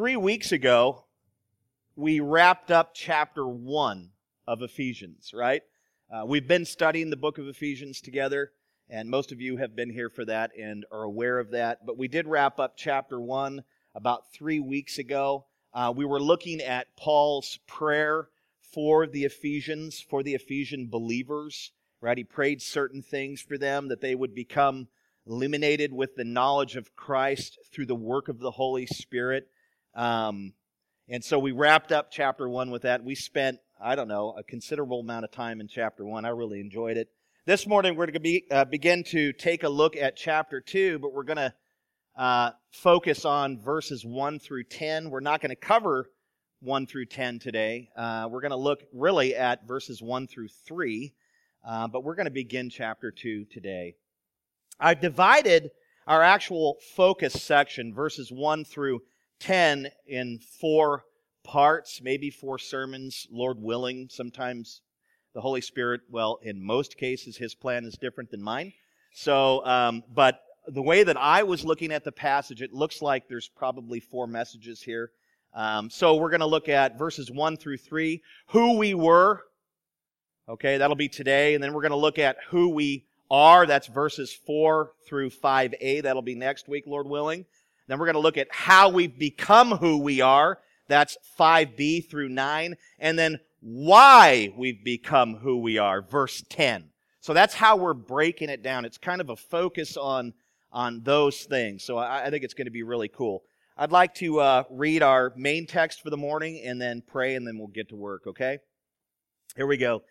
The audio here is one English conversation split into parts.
three weeks ago, we wrapped up chapter one of Ephesians, right? Uh, we've been studying the book of Ephesians together, and most of you have been here for that and are aware of that. But we did wrap up chapter one about three weeks ago. Uh, we were looking at Paul's prayer for the Ephesians, for the Ephesian believers, right? He prayed certain things for them that they would become illuminated with the knowledge of Christ through the work of the Holy Spirit. Um, and so we wrapped up chapter one with that. We spent, I don't know, a considerable amount of time in chapter one. I really enjoyed it. This morning we're going to be, uh, begin to take a look at chapter two, but we're going to uh, focus on verses one through 10. We're not going to cover 1 through 10 today. Uh, we're going to look really at verses 1 through 3, uh, but we're going to begin chapter 2 today. I've divided our actual focus section, verses 1 through 10 in four parts, maybe four sermons, Lord willing. Sometimes the Holy Spirit, well, in most cases, his plan is different than mine. So, um, but the way that I was looking at the passage, it looks like there's probably four messages here. Um, so we're going to look at verses 1 through 3, who we were. Okay, that'll be today. And then we're going to look at who we are. That's verses 4 through 5a. That'll be next week, Lord willing. Then we're going to look at how we've become who we are. That's 5b through 9. And then why we've become who we are, verse 10. So that's how we're breaking it down. It's kind of a focus on, on those things. So I, I think it's going to be really cool. I'd like to uh, read our main text for the morning and then pray, and then we'll get to work, okay? Here we go.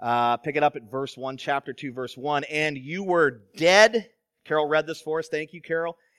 Uh, pick it up at verse 1, chapter 2, verse 1. And you were dead. Carol read this for us. Thank you, Carol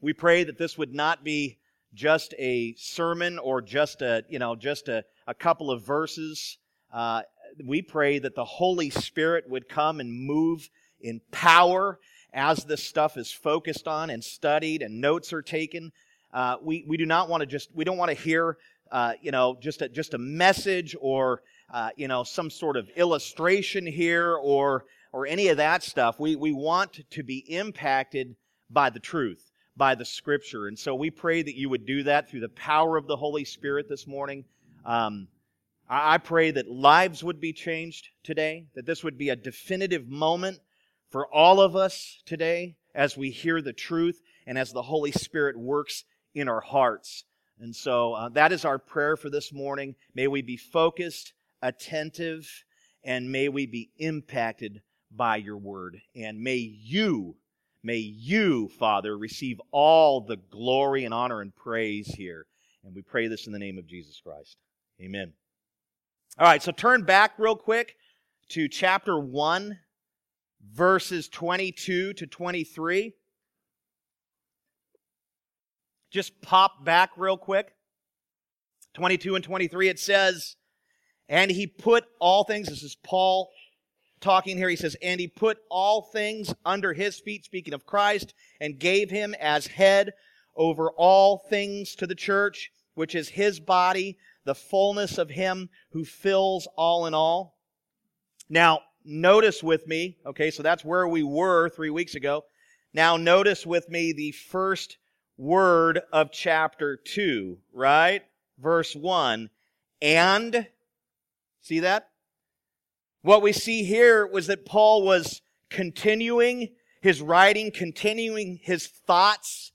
we pray that this would not be just a sermon or just a, you know, just a, a couple of verses. Uh, we pray that the Holy Spirit would come and move in power as this stuff is focused on and studied and notes are taken. Uh, we, we do not want to just, we don't want to hear, uh, you know, just a, just a message or, uh, you know, some sort of illustration here or, or any of that stuff. We, we want to be impacted by the truth by the scripture. And so we pray that you would do that through the power of the Holy Spirit this morning. Um, I pray that lives would be changed today, that this would be a definitive moment for all of us today as we hear the truth and as the Holy Spirit works in our hearts. And so uh, that is our prayer for this morning. May we be focused, attentive, and may we be impacted by your word. And may you May you, Father, receive all the glory and honor and praise here. And we pray this in the name of Jesus Christ. Amen. All right, so turn back real quick to chapter 1, verses 22 to 23. Just pop back real quick. 22 and 23, it says, And he put all things, this is Paul talking here. He says, And he put all things under his feet, speaking of Christ, and gave him as head over all things to the church, which is his body, the fullness of him who fills all in all. Now, notice with me, okay, so that's where we were three weeks ago. Now, notice with me the first word of chapter 2, right? Verse 1. And, see that? What we see here was that Paul was continuing his writing, continuing his thoughts.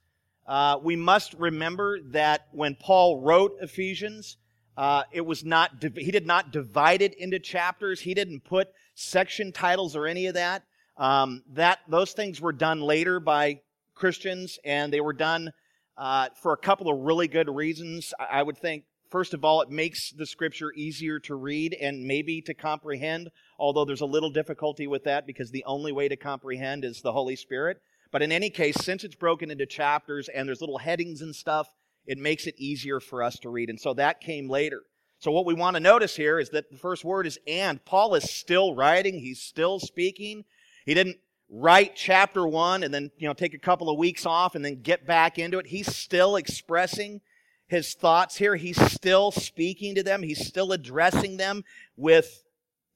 Uh, we must remember that when Paul wrote Ephesians, uh, it was not he did not divide it into chapters. He didn't put section titles or any of that. Um, that those things were done later by Christians, and they were done uh, for a couple of really good reasons. I would think First of all, it makes the scripture easier to read and maybe to comprehend, although there's a little difficulty with that because the only way to comprehend is the Holy Spirit. But in any case, since it's broken into chapters and there's little headings and stuff, it makes it easier for us to read. And so that came later. So what we want to notice here is that the first word is and. Paul is still writing, he's still speaking. He didn't write chapter 1 and then, you know, take a couple of weeks off and then get back into it. He's still expressing his thoughts here. He's still speaking to them. He's still addressing them with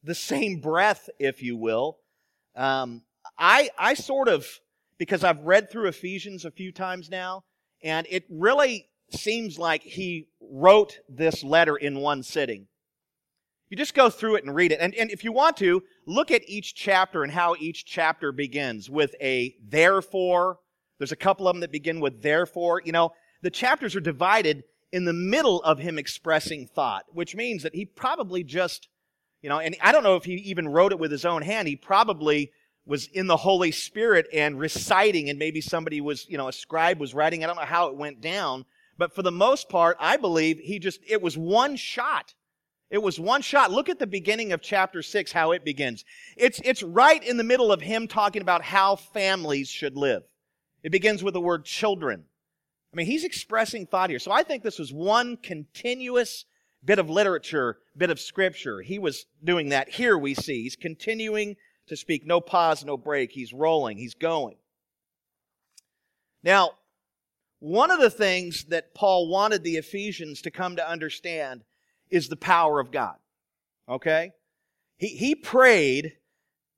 the same breath, if you will. Um, I, I sort of, because I've read through Ephesians a few times now, and it really seems like he wrote this letter in one sitting. You just go through it and read it. And, and if you want to, look at each chapter and how each chapter begins with a therefore. There's a couple of them that begin with therefore. You know, the chapters are divided in the middle of him expressing thought, which means that he probably just, you know, and I don't know if he even wrote it with his own hand. He probably was in the Holy Spirit and reciting, and maybe somebody was, you know, a scribe was writing. I don't know how it went down, but for the most part, I believe he just, it was one shot. It was one shot. Look at the beginning of chapter 6, how it begins. It's, it's right in the middle of him talking about how families should live. It begins with the word children. I mean, he's expressing thought here. So I think this was one continuous bit of literature, bit of scripture. He was doing that. Here we see he's continuing to speak. No pause, no break. He's rolling, he's going. Now, one of the things that Paul wanted the Ephesians to come to understand is the power of God. Okay? He, he prayed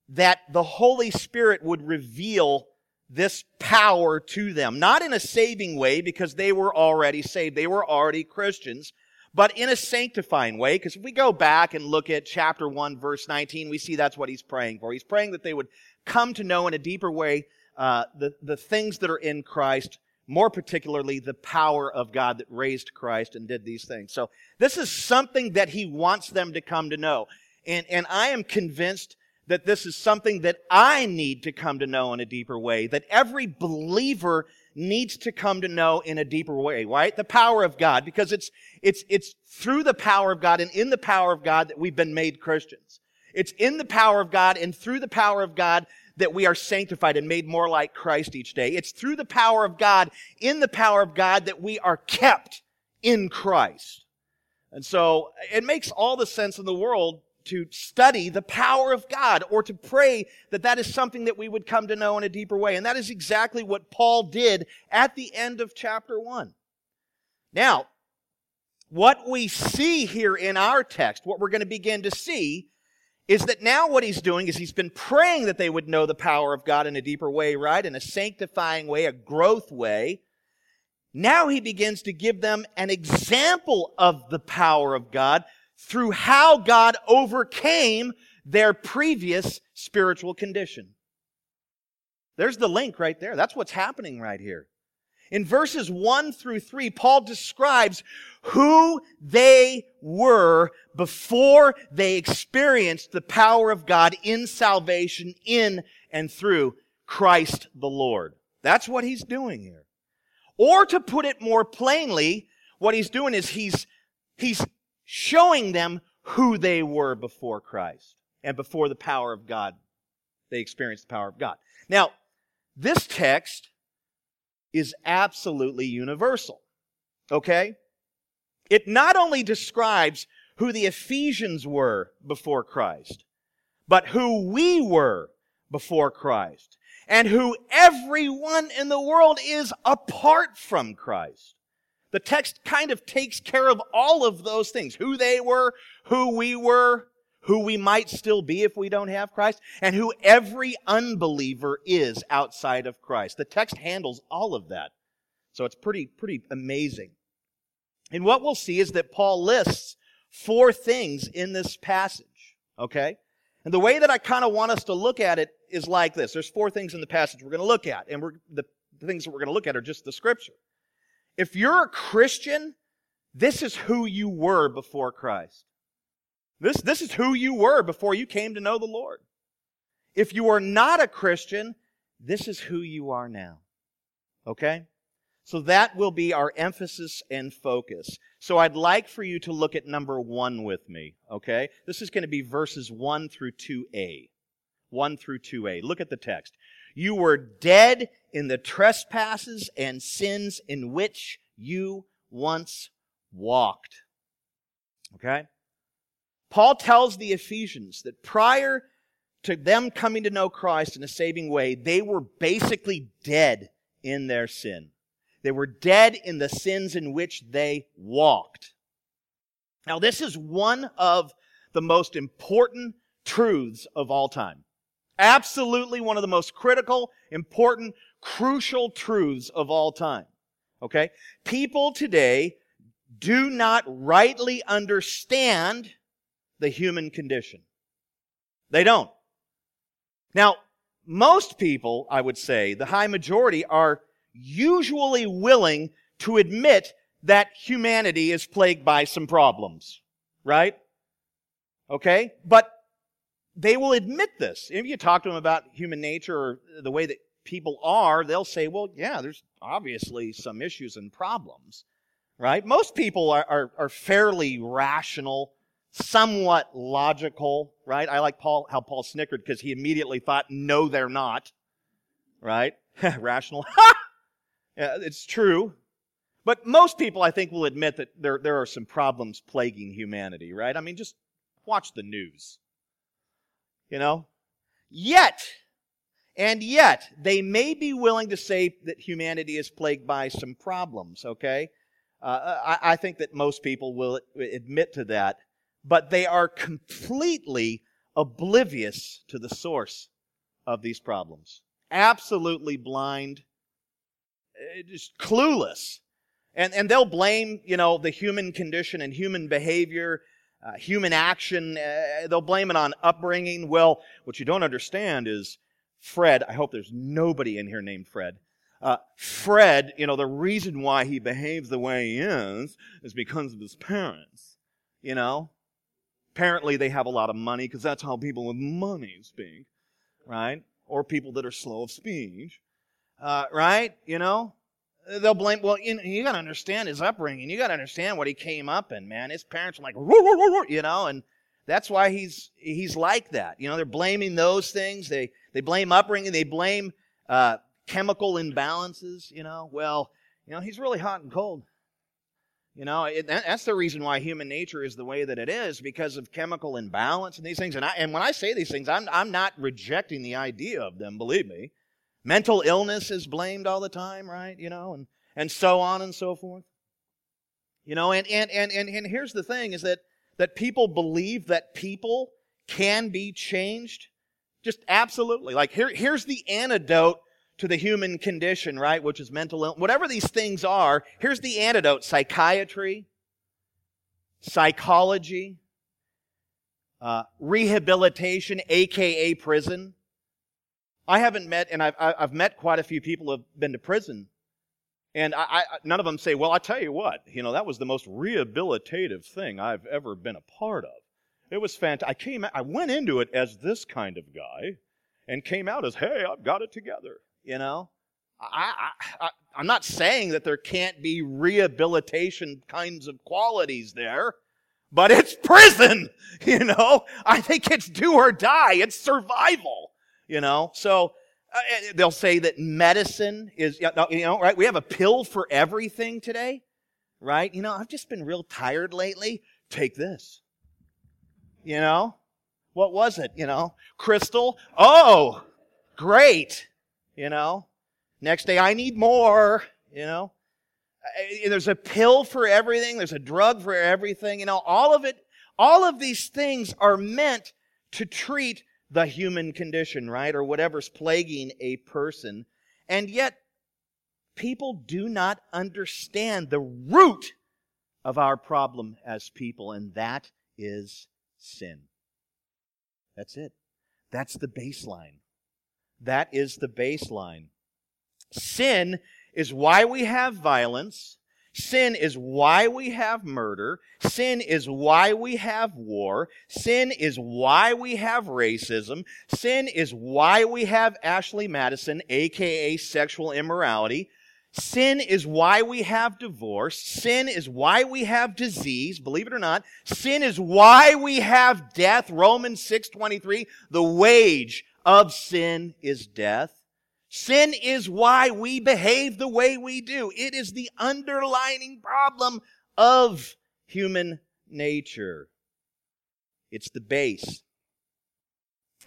that the Holy Spirit would reveal this power to them. Not in a saving way because they were already saved. They were already Christians but in a sanctifying way, because if we go back and look at chapter 1, verse 19, we see that's what he's praying for. He's praying that they would come to know in a deeper way uh, the, the things that are in Christ, more particularly the power of God that raised Christ and did these things. So this is something that he wants them to come to know. And, and I am convinced that this is something that I need to come to know in a deeper way, that every believer needs to come to know in a deeper way, right? The power of God, because it's, it's, it's through the power of God and in the power of God that we've been made Christians. It's in the power of God and through the power of God that we are sanctified and made more like Christ each day. It's through the power of God, in the power of God, that we are kept in Christ. And so it makes all the sense in the world to study the power of God or to pray that that is something that we would come to know in a deeper way. And that is exactly what Paul did at the end of chapter 1. Now, what we see here in our text, what we're going to begin to see, is that now what he's doing is he's been praying that they would know the power of God in a deeper way, right? In a sanctifying way, a growth way. Now he begins to give them an example of the power of God through how God overcame their previous spiritual condition. There's the link right there. That's what's happening right here. In verses 1 through 3, Paul describes who they were before they experienced the power of God in salvation in and through Christ the Lord. That's what he's doing here. Or to put it more plainly, what he's doing is he's, he's showing them who they were before Christ and before the power of God. They experienced the power of God. Now, this text is absolutely universal. Okay? It not only describes who the Ephesians were before Christ, but who we were before Christ, and who everyone in the world is apart from Christ. The text kind of takes care of all of those things who they were, who we were, who we might still be if we don't have Christ, and who every unbeliever is outside of Christ. The text handles all of that. So it's pretty, pretty amazing. And what we'll see is that Paul lists four things in this passage. Okay? And the way that I kind of want us to look at it is like this. There's four things in the passage we're going to look at. And the things that we're going to look at are just the scripture. If you're a Christian, this is who you were before Christ. This, this is who you were before you came to know the Lord. If you are not a Christian, this is who you are now. Okay? So that will be our emphasis and focus. So I'd like for you to look at number one with me. Okay? This is going to be verses 1 through 2a. 1 through 2a. Look at the text. You were dead in the trespasses and sins in which you once walked. Okay? Paul tells the Ephesians that prior to them coming to know Christ in a saving way, they were basically dead in their sin. They were dead in the sins in which they walked. Now, this is one of the most important truths of all time. Absolutely one of the most critical, important, crucial truths of all time. Okay? People today do not rightly understand the human condition. They don't. Now, most people, I would say, the high majority, are usually willing to admit that humanity is plagued by some problems, right? Okay? But they will admit this. If you talk to them about human nature or the way that people are, they'll say, well, yeah, there's obviously some issues and problems, right? Most people are, are, are fairly rational, somewhat logical, right? I like Paul, how Paul snickered because he immediately thought, no, they're not, right? rational. yeah, it's true. But most people, I think, will admit that there, there are some problems plaguing humanity, right? I mean, just watch the news. You know? Yet, and yet, they may be willing to say that humanity is plagued by some problems, okay? Uh, I, I think that most people will admit to that, but they are completely oblivious to the source of these problems. Absolutely blind, eh, just clueless. And, and they'll blame, you know, the human condition and human behavior uh, human action. Uh, they'll blame it on upbringing. Well, what you don't understand is Fred, I hope there's nobody in here named Fred. Uh, Fred, you know, the reason why he behaves the way he is is because of his parents. You know? Apparently they have a lot of money because that's how people with money speak, right? Or people that are slow of speech, uh, right? You know? They'll blame, well, you, you got to understand his upbringing. You got to understand what he came up in, man. His parents were like, you know, and that's why he's he's like that. You know, they're blaming those things. They they blame upbringing. They blame uh, chemical imbalances. You know, well, you know, he's really hot and cold. You know, it, that's the reason why human nature is the way that it is because of chemical imbalance and these things. And I, and when I say these things, I'm I'm not rejecting the idea of them. Believe me. Mental illness is blamed all the time, right? You know, and, and so on and so forth. You know, and, and, and, and, and here's the thing is that, that people believe that people can be changed. Just absolutely. Like here, here's the antidote to the human condition, right? Which is mental illness. Whatever these things are, here's the antidote. Psychiatry, psychology, uh, rehabilitation, aka prison. I haven't met, and I've, I've met quite a few people who have been to prison. And I, I, none of them say, well, I tell you what, you know, that was the most rehabilitative thing I've ever been a part of. It was fantastic. I came, I went into it as this kind of guy and came out as, hey, I've got it together, you know? I, I, I, am not saying that there can't be rehabilitation kinds of qualities there, but it's prison, you know? I think it's do or die. It's survival you know? So uh, they'll say that medicine is, you know, right? We have a pill for everything today, right? You know, I've just been real tired lately. Take this. You know? What was it? You know? Crystal? Oh, great. You know? Next day, I need more. You know? There's a pill for everything. There's a drug for everything. You know, all of it, all of these things are meant to treat the human condition, right? Or whatever's plaguing a person. And yet, people do not understand the root of our problem as people, and that is sin. That's it. That's the baseline. That is the baseline. Sin is why we have violence. Sin is why we have murder. Sin is why we have war. Sin is why we have racism. Sin is why we have Ashley Madison, aka sexual immorality. Sin is why we have divorce. Sin is why we have disease, believe it or not. Sin is why we have death. Romans 6:23, the wage of sin is death. Sin is why we behave the way we do. It is the underlining problem of human nature. It's the base.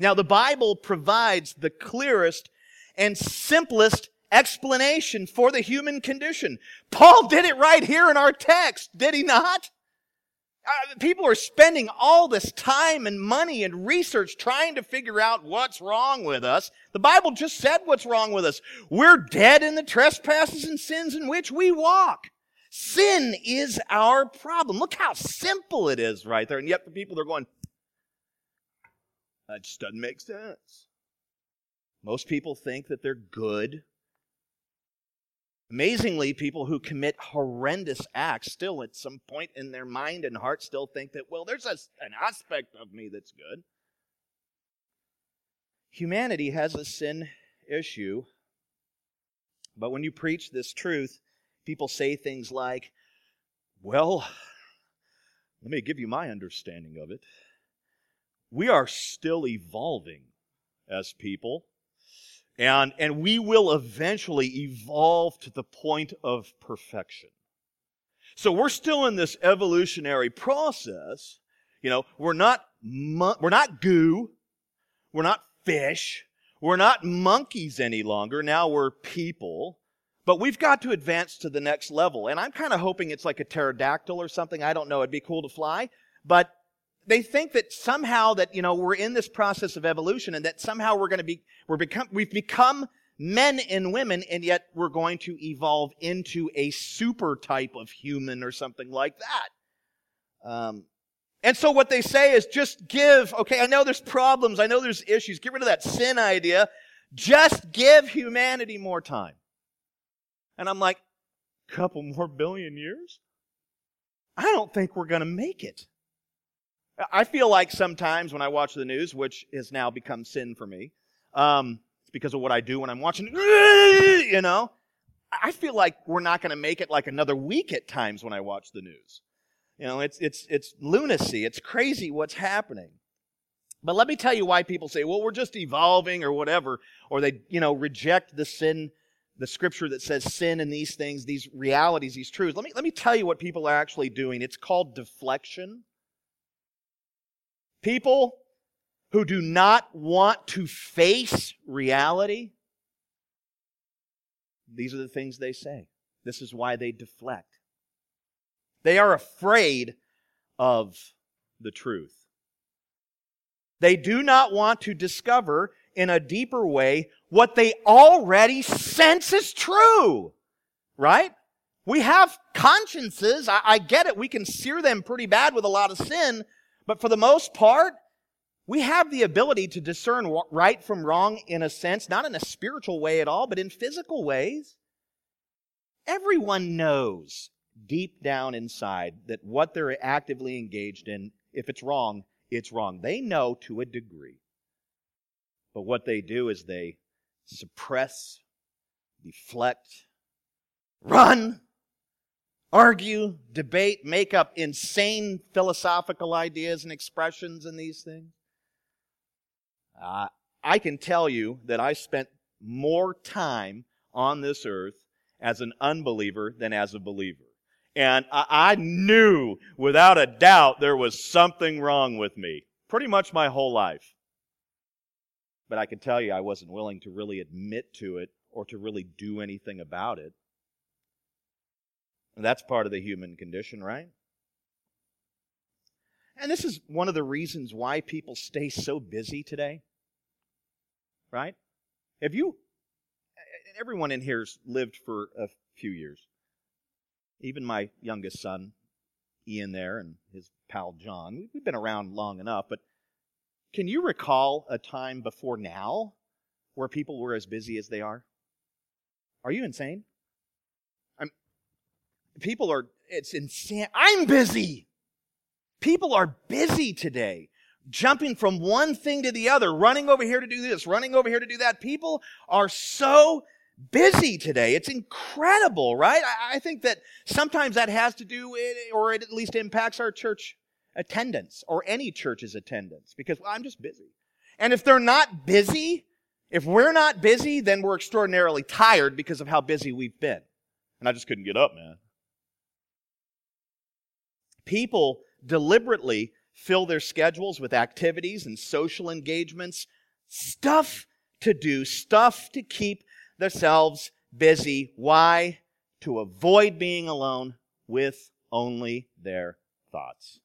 Now, the Bible provides the clearest and simplest explanation for the human condition. Paul did it right here in our text, did he not? Uh, people are spending all this time and money and research trying to figure out what's wrong with us. The Bible just said what's wrong with us. We're dead in the trespasses and sins in which we walk. Sin is our problem. Look how simple it is right there. And yet the people are going, that just doesn't make sense. Most people think that they're good Amazingly, people who commit horrendous acts still, at some point in their mind and heart, still think that, well, there's a, an aspect of me that's good. Humanity has a sin issue, but when you preach this truth, people say things like, well, let me give you my understanding of it. We are still evolving as people. And, and we will eventually evolve to the point of perfection. So we're still in this evolutionary process. You know, we're not, we're not goo. We're not fish. We're not monkeys any longer. Now we're people. But we've got to advance to the next level. And I'm kind of hoping it's like a pterodactyl or something. I don't know. It'd be cool to fly. But they think that somehow that, you know, we're in this process of evolution and that somehow we're going to be, we're become, we've become men and women and yet we're going to evolve into a super type of human or something like that. Um, and so what they say is just give, okay, I know there's problems, I know there's issues, get rid of that sin idea, just give humanity more time. And I'm like, a couple more billion years? I don't think we're going to make it. I feel like sometimes when I watch the news, which has now become sin for me, um, it's because of what I do when I'm watching, you know, I feel like we're not going to make it like another week at times when I watch the news. You know, it's, it's, it's lunacy. It's crazy what's happening. But let me tell you why people say, well, we're just evolving or whatever, or they, you know, reject the sin, the scripture that says sin and these things, these realities, these truths. Let me, let me tell you what people are actually doing. It's called deflection. People who do not want to face reality, these are the things they say. This is why they deflect. They are afraid of the truth. They do not want to discover in a deeper way what they already sense is true. Right? We have consciences. I, I, get it. We can sear them pretty bad with a lot of sin, but for the most part, we have the ability to discern right from wrong in a sense, not in a spiritual way at all, but in physical ways. Everyone knows deep down inside that what they're actively engaged in, if it's wrong, it's wrong. They know to a degree. But what they do is they suppress, deflect, run, argue, debate, make up insane philosophical ideas and expressions in these things? Uh, I can tell you that I spent more time on this earth as an unbeliever than as a believer. And I, I knew without a doubt there was something wrong with me pretty much my whole life. But I can tell you I wasn't willing to really admit to it or to really do anything about it. That's part of the human condition, right? And this is one of the reasons why people stay so busy today. Right? Have you, everyone in here's lived for a few years. Even my youngest son, Ian, there, and his pal John. We've been around long enough, but can you recall a time before now where people were as busy as they are? Are you insane? People are, it's insane. I'm busy. People are busy today, jumping from one thing to the other, running over here to do this, running over here to do that. People are so busy today. It's incredible, right? I, I think that sometimes that has to do with, or it at least impacts our church attendance or any church's attendance because well, I'm just busy. And if they're not busy, If we're not busy, then we're extraordinarily tired because of how busy we've been. And I just couldn't get up, man. People deliberately fill their schedules with activities and social engagements, stuff to do, stuff to keep themselves busy. Why? To avoid being alone with only their thoughts.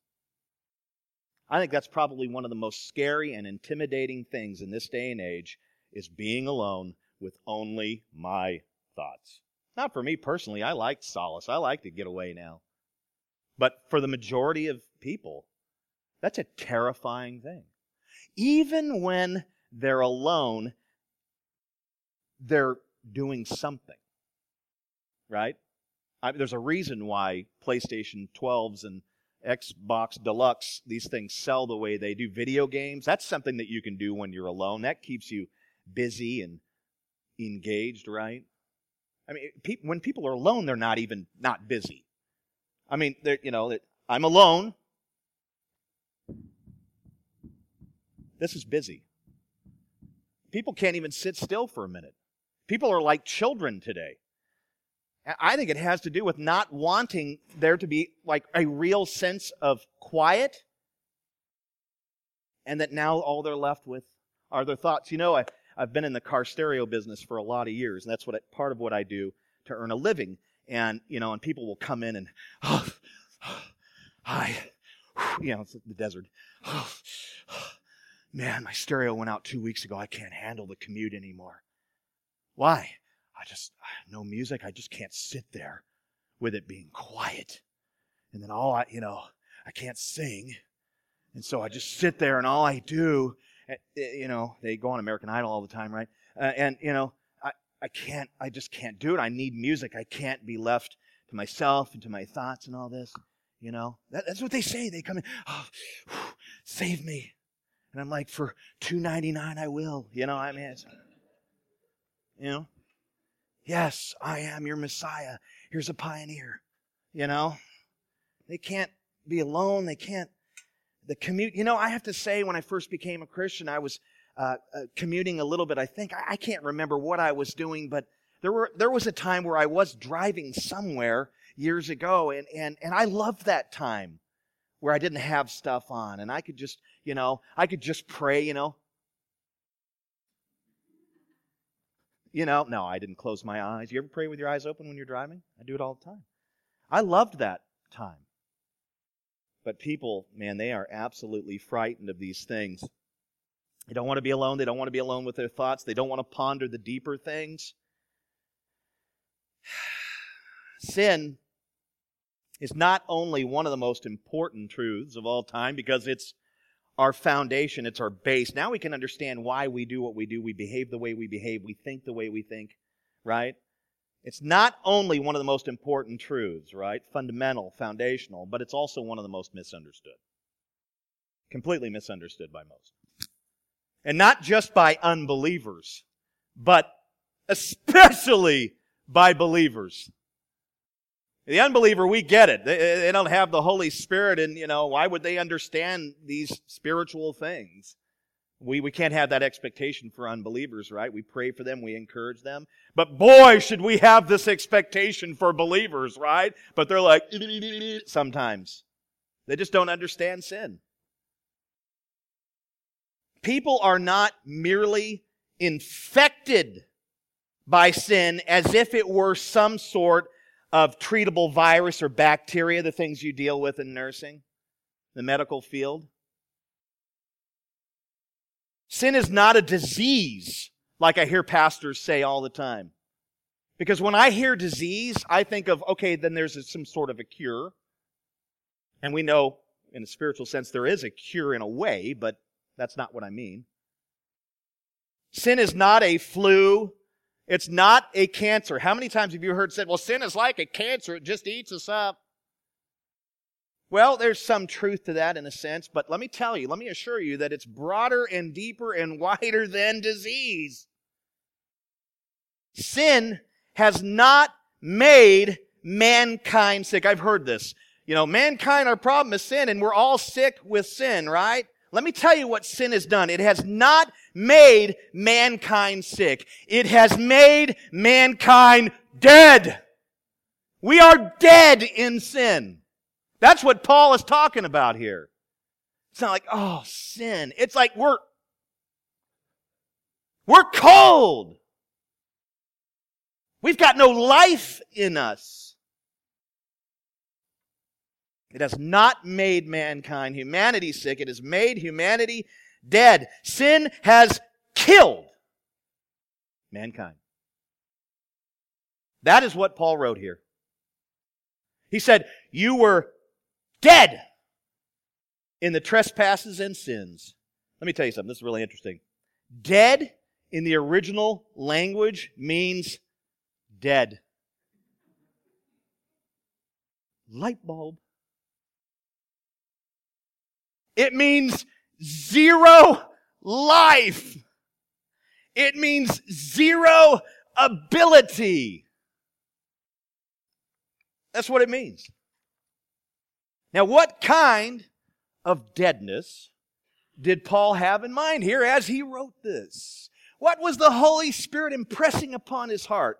I think that's probably one of the most scary and intimidating things in this day and age is being alone with only my thoughts. Not for me personally. I like solace. I like to get away now. But for the majority of people, that's a terrifying thing. Even when they're alone, they're doing something. Right? I, there's a reason why PlayStation 12s and Xbox Deluxe, these things sell the way they do. Video games, that's something that you can do when you're alone. That keeps you busy and engaged, right? I mean, pe- when people are alone, they're not even not busy. I mean, you know, I'm alone. This is busy. People can't even sit still for a minute. People are like children today. I think it has to do with not wanting there to be like a real sense of quiet and that now all they're left with are their thoughts. You know, I, I've been in the car stereo business for a lot of years, and that's what part of what I do to earn a living. And, you know, and people will come in and, oh, hi, you know, it's the desert. Oh, man, my stereo went out two weeks ago. I can't handle the commute anymore. Why? I just, no music. I just can't sit there with it being quiet. And then all I, you know, I can't sing. And so I just sit there and all I do, eh, eh, you know, they go on American Idol all the time, right? Uh, and, you know, I can't, I just can't do it. I need music. I can't be left to myself and to my thoughts and all this, you know. That, that's what they say. They come in, oh, whew, save me. And I'm like, for two ninety nine, I will. You know, I mean, it's, you know, Yes, I am your Messiah. Here's a pioneer. You know, they can't be alone. They can't. The commute, you know, I have to say, when I first became a Christian, I was uh, uh, commuting a little bit. I think I, I can't remember what I was doing, but there were there was a time where I was driving somewhere years ago, and and and I loved that time where I didn't have stuff on, and I could just, you know, I could just pray, you know, You know, no, I didn't close my eyes. You ever pray with your eyes open when you're driving? I do it all the time. I loved that time. But people, man, they are absolutely frightened of these things. They don't want to be alone. They don't want to be alone with their thoughts. They don't want to ponder the deeper things. Sin is not only one of the most important truths of all time because it's our foundation, it's our base. Now we can understand why we do what we do. We behave the way we behave. We think the way we think, right? It's not only one of the most important truths, right? Fundamental, foundational, but it's also one of the most misunderstood. Completely misunderstood by most. And not just by unbelievers, but especially by believers. The unbeliever, we get it. They, they, don't have the Holy Spirit, and, you know, why would they understand these spiritual things? We, we can't have that expectation for unbelievers, right? We pray for them, we encourage them. But boy, should we have this expectation for believers, right? But they're like, sometimes. They just don't understand sin. People are not merely infected by sin as if it were some sort of treatable virus or bacteria, the things you deal with in nursing, the medical field. Sin is not a disease, like I hear pastors say all the time. Because when I hear disease, I think of, okay, then there's some sort of a cure. And we know, in a spiritual sense, there is a cure in a way, but that's not what I mean. Sin is not a flu it's not a cancer. How many times have you heard said, well, sin is like a cancer, it just eats us up? Well, there's some truth to that in a sense, but let me tell you, let me assure you that it's broader and deeper and wider than disease. Sin has not made mankind sick. I've heard this. You know, mankind, our problem is sin, and we're all sick with sin, right? Let me tell you what sin has done. It has not made mankind sick. It has made mankind dead. We are dead in sin. That's what Paul is talking about here. It's not like, oh, sin. It's like we're, we're cold. We've got no life in us. It has not made mankind, humanity sick. It has made humanity dead. Sin has killed mankind. That is what Paul wrote here. He said, You were dead in the trespasses and sins. Let me tell you something. This is really interesting. Dead in the original language means dead. Light bulb. It means zero life. It means zero ability. That's what it means. Now, what kind of deadness did Paul have in mind here as he wrote this? What was the Holy Spirit impressing upon his heart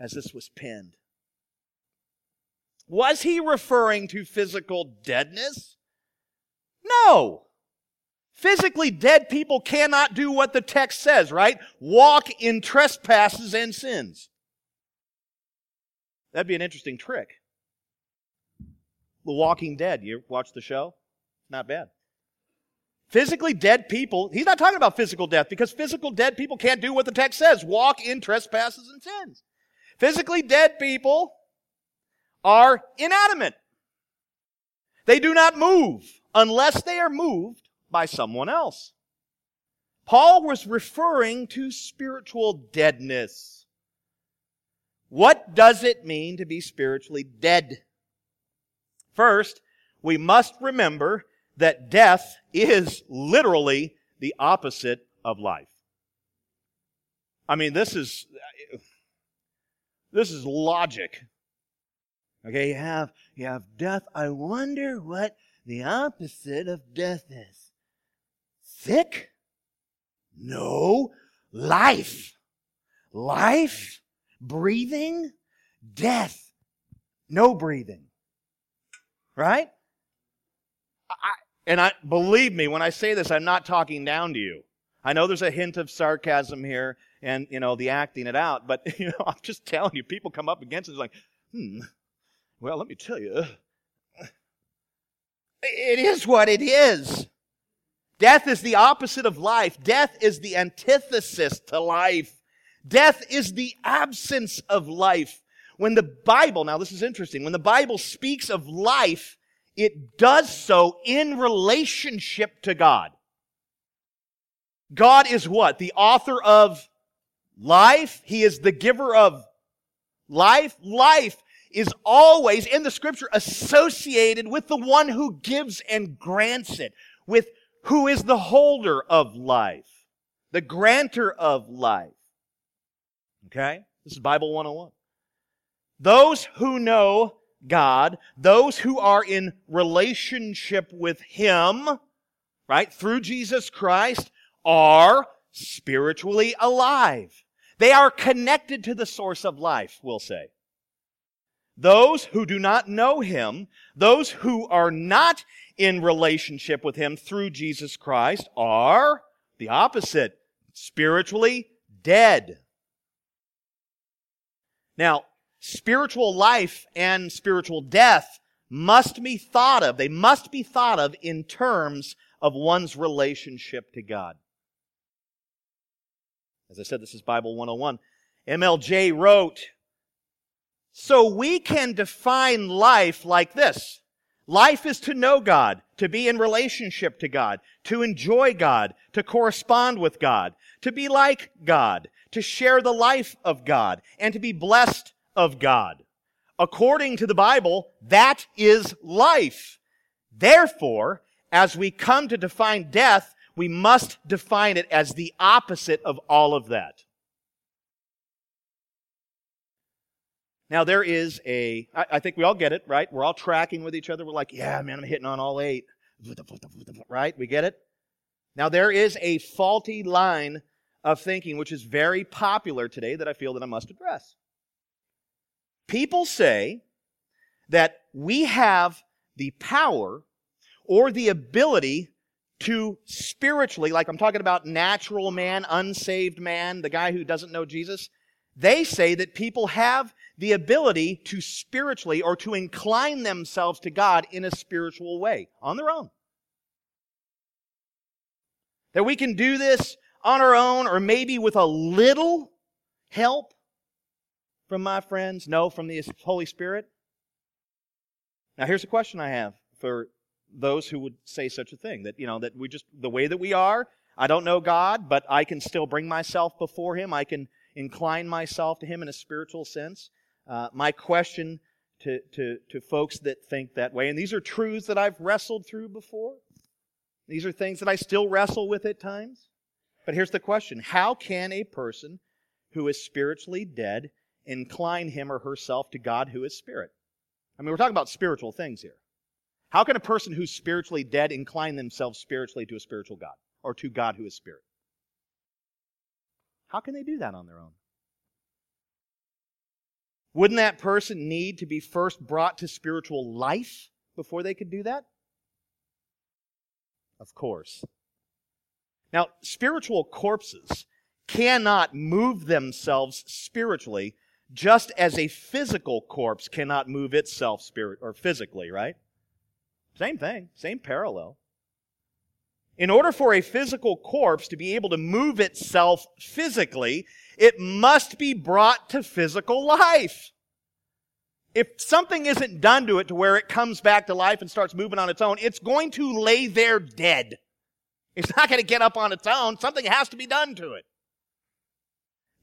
as this was penned? Was he referring to physical deadness? No. Physically dead people cannot do what the text says, right? Walk in trespasses and sins. That'd be an interesting trick. The Walking Dead. You watch the show? Not bad. Physically dead people, he's not talking about physical death because physical dead people can't do what the text says walk in trespasses and sins. Physically dead people are inanimate. They do not move unless they are moved by someone else. Paul was referring to spiritual deadness. What does it mean to be spiritually dead? First, we must remember that death is literally the opposite of life. I mean, this is, this is logic. Okay, you have, you have death. I wonder what the opposite of death is. Sick? No. Life. Life breathing, death, no breathing. Right? I, and I believe me when I say this, I'm not talking down to you. I know there's a hint of sarcasm here and you know the acting it out, but you know I'm just telling you, people come up against it like, hmm. Well, let me tell you, it is what it is. Death is the opposite of life. Death is the antithesis to life. Death is the absence of life. When the Bible, now this is interesting, when the Bible speaks of life, it does so in relationship to God. God is what? The author of life. He is the giver of life. Life is always in the scripture associated with the one who gives and grants it, with who is the holder of life, the granter of life. Okay? This is Bible 101. Those who know God, those who are in relationship with Him, right, through Jesus Christ, are spiritually alive. They are connected to the source of life, we'll say. Those who do not know Him, those who are not in relationship with Him through Jesus Christ, are the opposite, spiritually dead. Now, spiritual life and spiritual death must be thought of. They must be thought of in terms of one's relationship to God. As I said, this is Bible 101. MLJ wrote, So we can define life like this. Life is to know God, to be in relationship to God, to enjoy God, to correspond with God, to be like God, to share the life of God and to be blessed of God. According to the Bible, that is life. Therefore, as we come to define death, we must define it as the opposite of all of that. Now, there is a. I, I think we all get it, right? We're all tracking with each other. We're like, yeah, man, I'm hitting on all eight. right? We get it? Now, there is a faulty line of thinking which is very popular today that I feel that I must address. People say that we have the power or the ability to spiritually, like I'm talking about natural man, unsaved man, the guy who doesn't know Jesus, they say that people have the ability to spiritually or to incline themselves to God in a spiritual way on their own. That we can do this on our own or maybe with a little help from my friends. No, from the Holy Spirit. Now, here's a question I have for those who would say such a thing that, you know, that we just, the way that we are, I don't know God, but I can still bring myself before Him. I can incline myself to Him in a spiritual sense. Uh, my question to, to, to folks that think that way, and these are truths that I've wrestled through before, these are things that I still wrestle with at times. But here's the question How can a person who is spiritually dead incline him or herself to God who is spirit? I mean, we're talking about spiritual things here. How can a person who's spiritually dead incline themselves spiritually to a spiritual God or to God who is spirit? How can they do that on their own? Wouldn't that person need to be first brought to spiritual life before they could do that? Of course. Now, spiritual corpses cannot move themselves spiritually just as a physical corpse cannot move itself spirit or physically, right? Same thing, same parallel. In order for a physical corpse to be able to move itself physically, it must be brought to physical life. If something isn't done to it to where it comes back to life and starts moving on its own, it's going to lay there dead. It's not going to get up on its own. Something has to be done to it.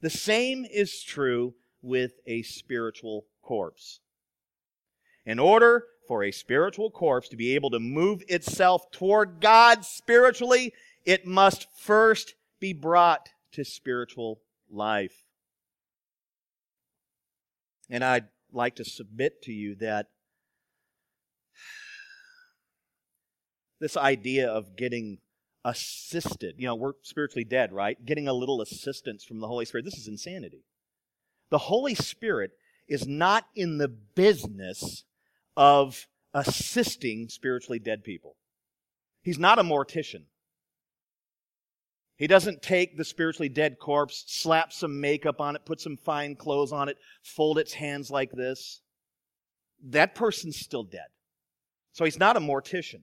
The same is true with a spiritual corpse. In order for a spiritual corpse to be able to move itself toward God spiritually, it must first be brought to spiritual life. And I'd like to submit to you that this idea of getting assisted, you know, we're spiritually dead, right? Getting a little assistance from the Holy Spirit, this is insanity. The Holy Spirit is not in the business of assisting spiritually dead people. He's not a mortician. He doesn't take the spiritually dead corpse, slap some makeup on it, put some fine clothes on it, fold its hands like this. That person's still dead. So he's not a mortician.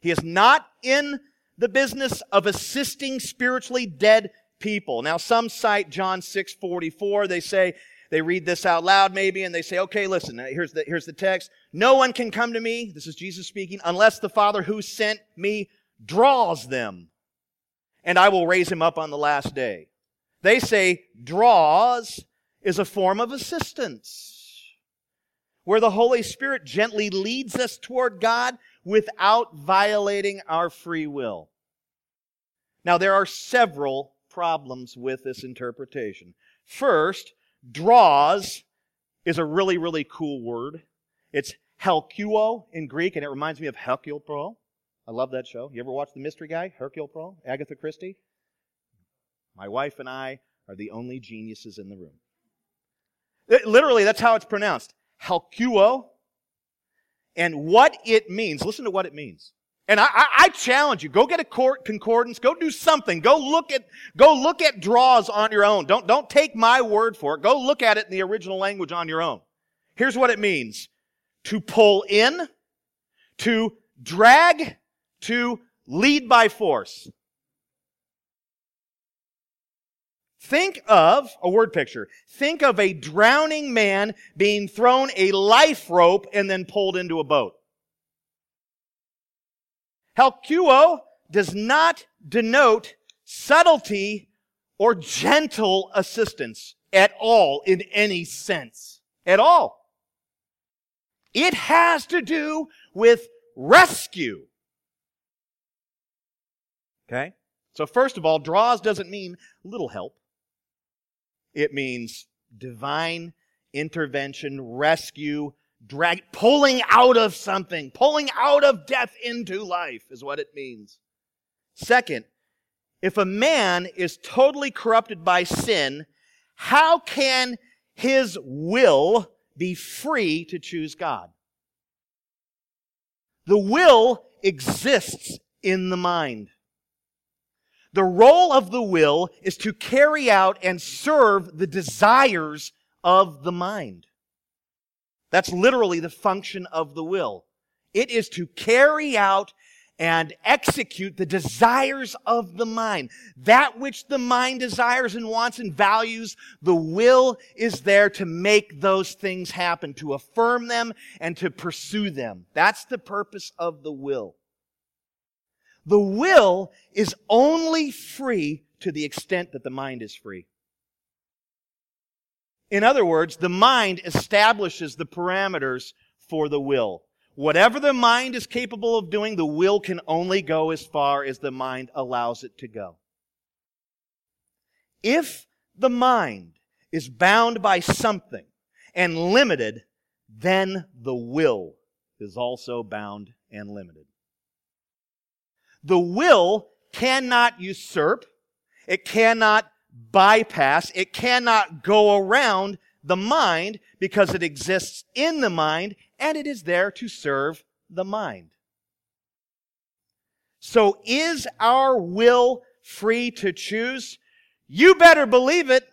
He is not in the business of assisting spiritually dead people. Now, some cite John 6 44. They say, they read this out loud maybe and they say, okay, listen, here's the, here's the text. No one can come to me, this is Jesus speaking, unless the Father who sent me draws them, and I will raise him up on the last day. They say draws is a form of assistance where the Holy Spirit gently leads us toward God without violating our free will. Now, there are several problems with this interpretation. First, draws is a really, really cool word. It's helkuo in Greek, and it reminds me of Hercule Poirot. I love that show. You ever watch The Mystery Guy, Hercule Poirot, Agatha Christie? My wife and I are the only geniuses in the room. It, literally, that's how it's pronounced. Helkuo. And what it means, listen to what it means. And I, I, I, challenge you, go get a court concordance, go do something, go look at, go look at draws on your own. Don't, don't take my word for it. Go look at it in the original language on your own. Here's what it means. To pull in, to drag, to lead by force. Think of a word picture. Think of a drowning man being thrown a life rope and then pulled into a boat. Helkuo does not denote subtlety or gentle assistance at all in any sense. At all. It has to do with rescue. Okay? So first of all, draws doesn't mean little help. It means divine intervention, rescue, drag, pulling out of something, pulling out of death into life is what it means. Second, if a man is totally corrupted by sin, how can his will be free to choose God? The will exists in the mind. The role of the will is to carry out and serve the desires of the mind. That's literally the function of the will. It is to carry out and execute the desires of the mind. That which the mind desires and wants and values, the will is there to make those things happen, to affirm them and to pursue them. That's the purpose of the will. The will is only free to the extent that the mind is free. In other words, the mind establishes the parameters for the will. Whatever the mind is capable of doing, the will can only go as far as the mind allows it to go. If the mind is bound by something and limited, then the will is also bound and limited. The will cannot usurp, it cannot bypass, it cannot go around the mind because it exists in the mind and it is there to serve the mind. So is our will free to choose? You better believe it.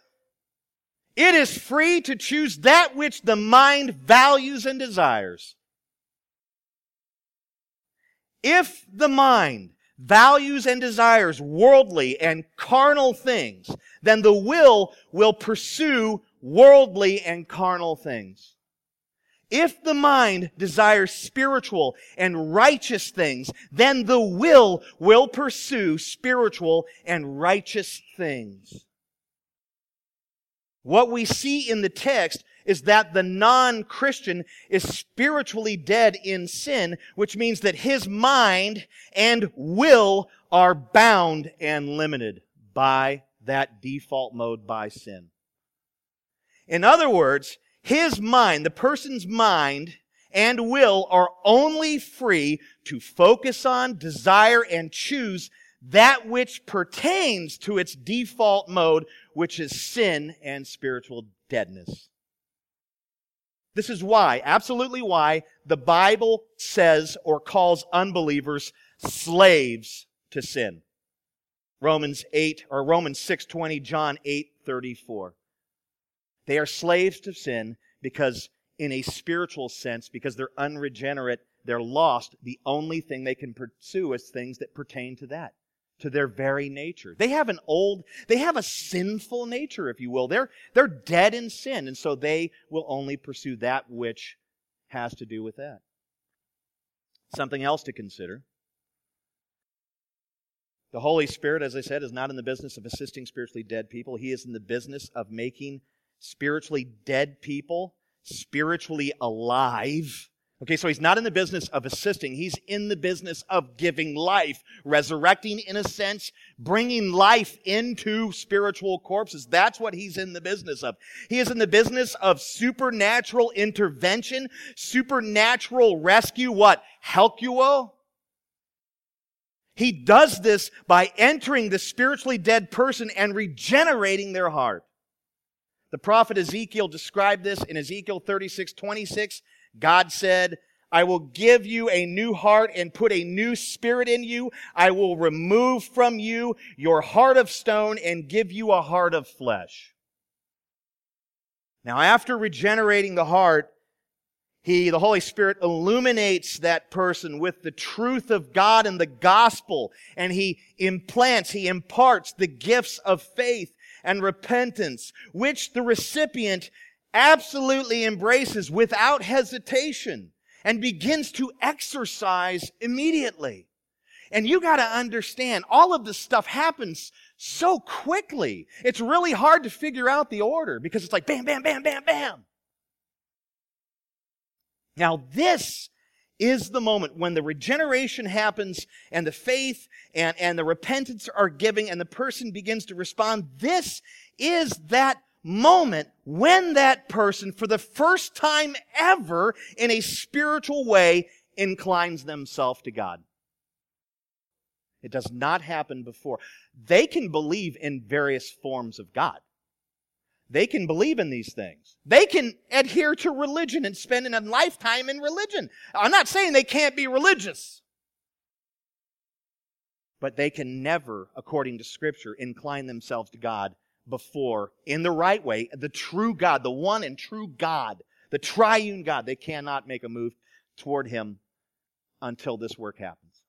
It is free to choose that which the mind values and desires. If the mind values and desires worldly and carnal things, then the will will pursue worldly and carnal things. If the mind desires spiritual and righteous things, then the will will pursue spiritual and righteous things. What we see in the text is that the non-Christian is spiritually dead in sin, which means that his mind and will are bound and limited by that default mode by sin. In other words, his mind, the person's mind and will are only free to focus on, desire, and choose that which pertains to its default mode, which is sin and spiritual deadness. This is why, absolutely why, the Bible says or calls unbelievers slaves to sin. Romans 8 or Romans 6:20, John 8:34. They are slaves to sin because in a spiritual sense because they're unregenerate, they're lost. The only thing they can pursue is things that pertain to that to their very nature. They have an old, they have a sinful nature, if you will. They're, they're dead in sin, and so they will only pursue that which has to do with that. Something else to consider. The Holy Spirit, as I said, is not in the business of assisting spiritually dead people. He is in the business of making spiritually dead people spiritually alive Okay, so he's not in the business of assisting. He's in the business of giving life, resurrecting in a sense, bringing life into spiritual corpses. That's what he's in the business of. He is in the business of supernatural intervention, supernatural rescue. What? Helkuo? He does this by entering the spiritually dead person and regenerating their heart. The prophet Ezekiel described this in Ezekiel 36, 26. God said, I will give you a new heart and put a new spirit in you. I will remove from you your heart of stone and give you a heart of flesh. Now, after regenerating the heart, he, the Holy Spirit, illuminates that person with the truth of God and the gospel, and he implants, he imparts the gifts of faith and repentance, which the recipient absolutely embraces without hesitation and begins to exercise immediately. And you got to understand, all of this stuff happens so quickly. It's really hard to figure out the order because it's like bam, bam, bam, bam, bam. Now, this is the moment when the regeneration happens and the faith and, and the repentance are giving and the person begins to respond. This is that moment when that person, for the first time ever, in a spiritual way, inclines themselves to God. It does not happen before. They can believe in various forms of God. They can believe in these things. They can adhere to religion and spend a lifetime in religion. I'm not saying they can't be religious. But they can never, according to Scripture, incline themselves to God before, in the right way, the true God, the one and true God, the triune God. They cannot make a move toward Him until this work happens.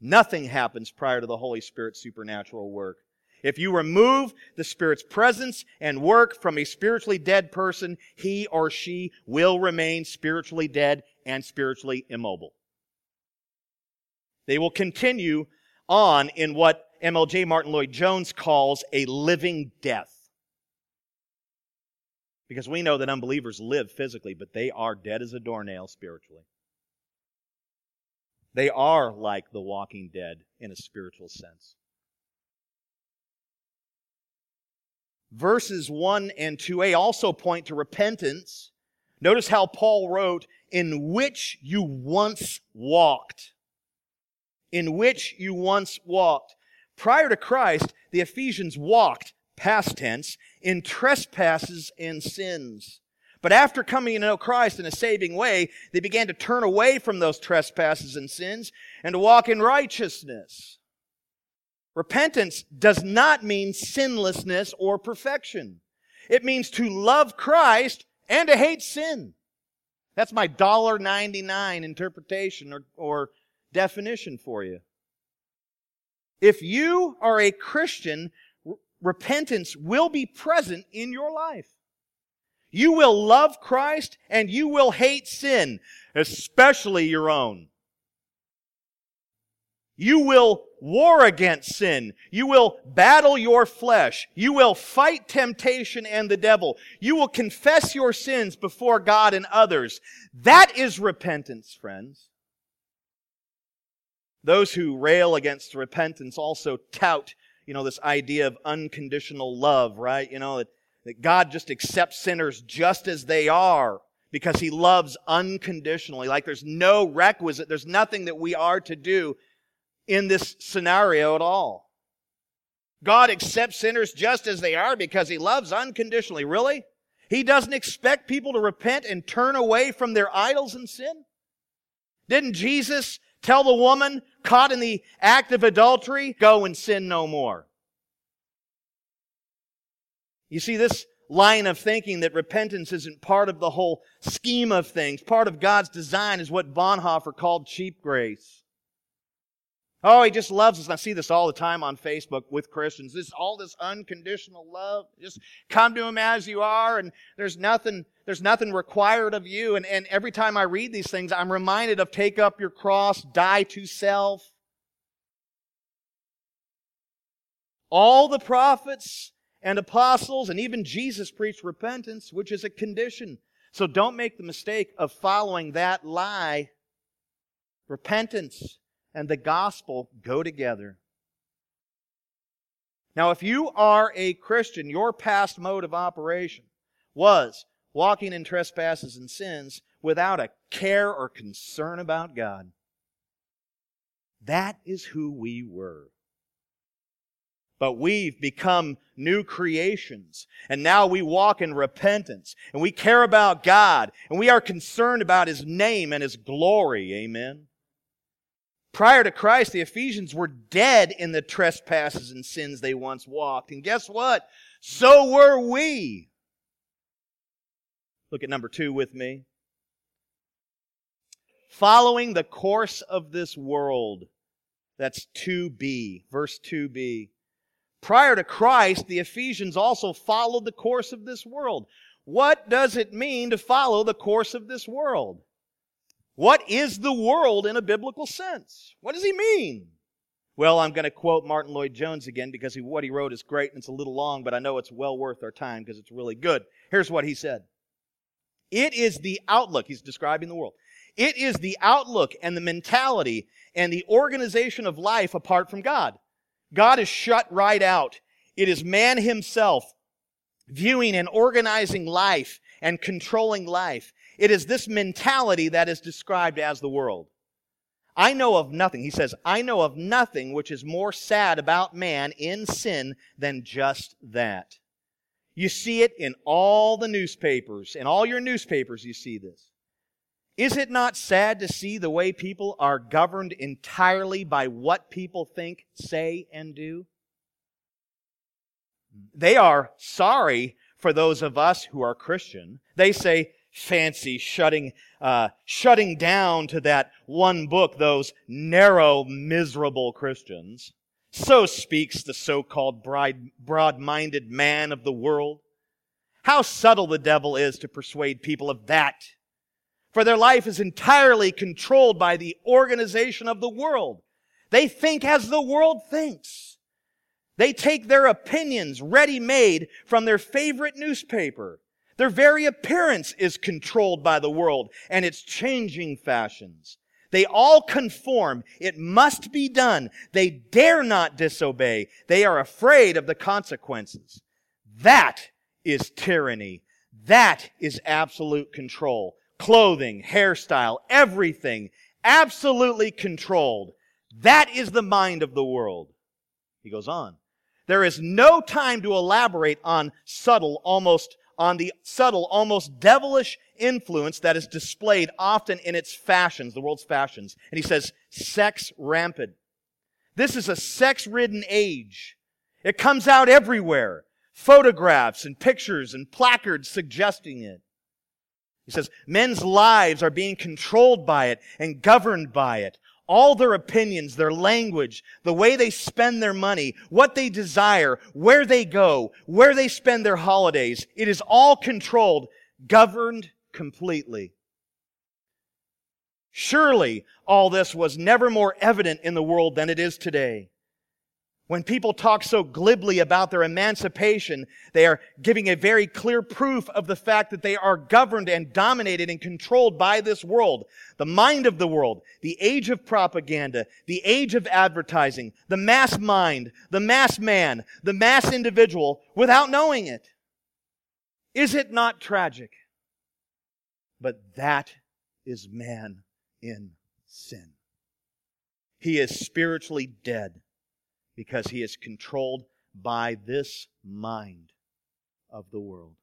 Nothing happens prior to the Holy Spirit's supernatural work. If you remove the Spirit's presence and work from a spiritually dead person, he or she will remain spiritually dead and spiritually immobile. They will continue on in what MLJ Martin Lloyd Jones calls a living death. Because we know that unbelievers live physically, but they are dead as a doornail spiritually. They are like the walking dead in a spiritual sense. Verses 1 and 2a also point to repentance. Notice how Paul wrote, in which you once walked. In which you once walked. Prior to Christ, the Ephesians walked, past tense, in trespasses and sins. But after coming to know Christ in a saving way, they began to turn away from those trespasses and sins and to walk in righteousness. Repentance does not mean sinlessness or perfection. It means to love Christ and to hate sin. That's my $1.99 interpretation or, or definition for you. If you are a Christian, repentance will be present in your life. You will love Christ and you will hate sin, especially your own. You will war against sin. You will battle your flesh. You will fight temptation and the devil. You will confess your sins before God and others. That is repentance, friends. Those who rail against repentance also tout, you know, this idea of unconditional love, right? You know, that that God just accepts sinners just as they are because he loves unconditionally. Like there's no requisite, there's nothing that we are to do in this scenario at all. God accepts sinners just as they are because he loves unconditionally. Really? He doesn't expect people to repent and turn away from their idols and sin? Didn't Jesus tell the woman caught in the act of adultery, go and sin no more? You see, this line of thinking that repentance isn't part of the whole scheme of things, part of God's design, is what Bonhoeffer called cheap grace. Oh, he just loves us. I see this all the time on Facebook with Christians. This all this unconditional love. Just come to him as you are, and there's nothing, there's nothing required of you. And, and every time I read these things, I'm reminded of take up your cross, die to self. All the prophets and apostles and even Jesus preached repentance, which is a condition. So don't make the mistake of following that lie. Repentance and the gospel go together. Now, if you are a Christian, your past mode of operation was walking in trespasses and sins without a care or concern about God. That is who we were but we've become new creations. And now we walk in repentance and we care about God and we are concerned about His name and His glory. Amen. Prior to Christ, the Ephesians were dead in the trespasses and sins they once walked. And guess what? So were we. Look at number two with me. Following the course of this world. That's 2b, verse 2b. Prior to Christ, the Ephesians also followed the course of this world. What does it mean to follow the course of this world? What is the world in a biblical sense? What does he mean? Well, I'm going to quote Martin Lloyd Jones again because he, what he wrote is great and it's a little long, but I know it's well worth our time because it's really good. Here's what he said It is the outlook, he's describing the world. It is the outlook and the mentality and the organization of life apart from God. God is shut right out. It is man himself viewing and organizing life and controlling life. It is this mentality that is described as the world. I know of nothing, he says, I know of nothing which is more sad about man in sin than just that. You see it in all the newspapers. In all your newspapers, you see this. Is it not sad to see the way people are governed entirely by what people think, say, and do? They are sorry for those of us who are Christian. They say, fancy shutting, uh, shutting down to that one book those narrow, miserable Christians. So speaks the so-called broad-minded man of the world. How subtle the devil is to persuade people of that. For their life is entirely controlled by the organization of the world. They think as the world thinks. They take their opinions ready-made from their favorite newspaper. Their very appearance is controlled by the world and its changing fashions. They all conform. It must be done. They dare not disobey. They are afraid of the consequences. That is tyranny. That is absolute control. Clothing, hairstyle, everything absolutely controlled. That is the mind of the world. He goes on. There is no time to elaborate on subtle, almost on the subtle, almost devilish influence that is displayed often in its fashions, the world's fashions. And he says, sex rampant. This is a sex ridden age. It comes out everywhere. Photographs and pictures and placards suggesting it. He says, men's lives are being controlled by it and governed by it all their opinions, their language, the way they spend their money, what they desire, where they go, where they spend their holidays. It is all controlled, governed completely. Surely all this was never more evident in the world than it is today. When people talk so glibly about their emancipation, they are giving a very clear proof of the fact that they are governed and dominated and controlled by this world. The mind of the world, the age of propaganda, the age of advertising, the mass mind, the mass man, the mass individual without knowing it. Is it not tragic? But that is man in sin. He is spiritually dead because he is controlled by this mind of the world.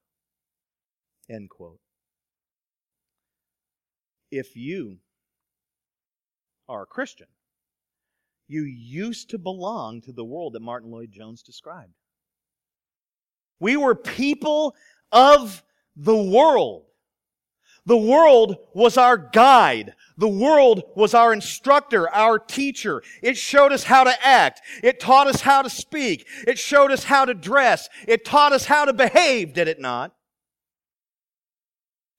End quote. If you are a Christian, you used to belong to the world that Martin Lloyd-Jones described. We were people of the world. The world was our guide. The world was our instructor, our teacher. It showed us how to act. It taught us how to speak. It showed us how to dress. It taught us how to behave, did it not?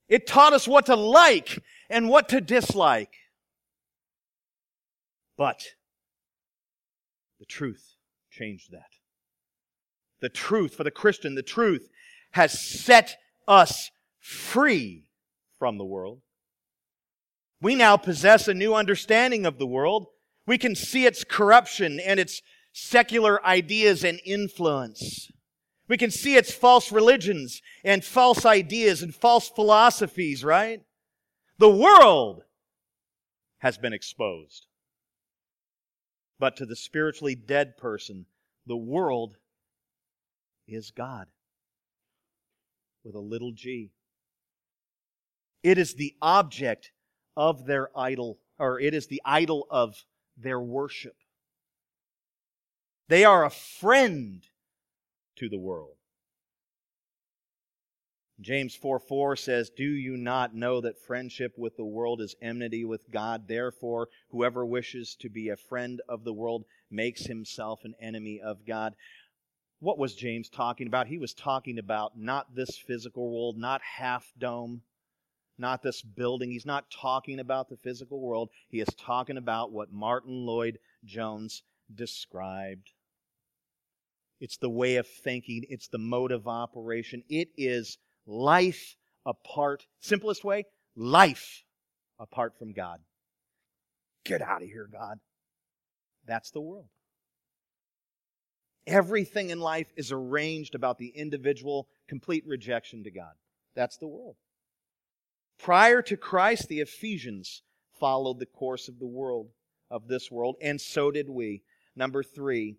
It taught us what to like and what to dislike. But the truth changed that. The truth, for the Christian, the truth has set us free from the world. We now possess a new understanding of the world. We can see its corruption and its secular ideas and influence. We can see its false religions and false ideas and false philosophies, right? The world has been exposed. But to the spiritually dead person, the world is God with a little g. It is the object of their idol, or it is the idol of their worship. They are a friend to the world. James 4 4 says, Do you not know that friendship with the world is enmity with God? Therefore, whoever wishes to be a friend of the world makes himself an enemy of God. What was James talking about? He was talking about not this physical world, not half dome, not this building. He's not talking about the physical world. He is talking about what Martin Lloyd Jones described. It's the way of thinking, it's the mode of operation. It is life apart, simplest way, life apart from God. Get out of here, God. That's the world. Everything in life is arranged about the individual complete rejection to God. That's the world. Prior to Christ, the Ephesians followed the course of the world, of this world, and so did we. Number three,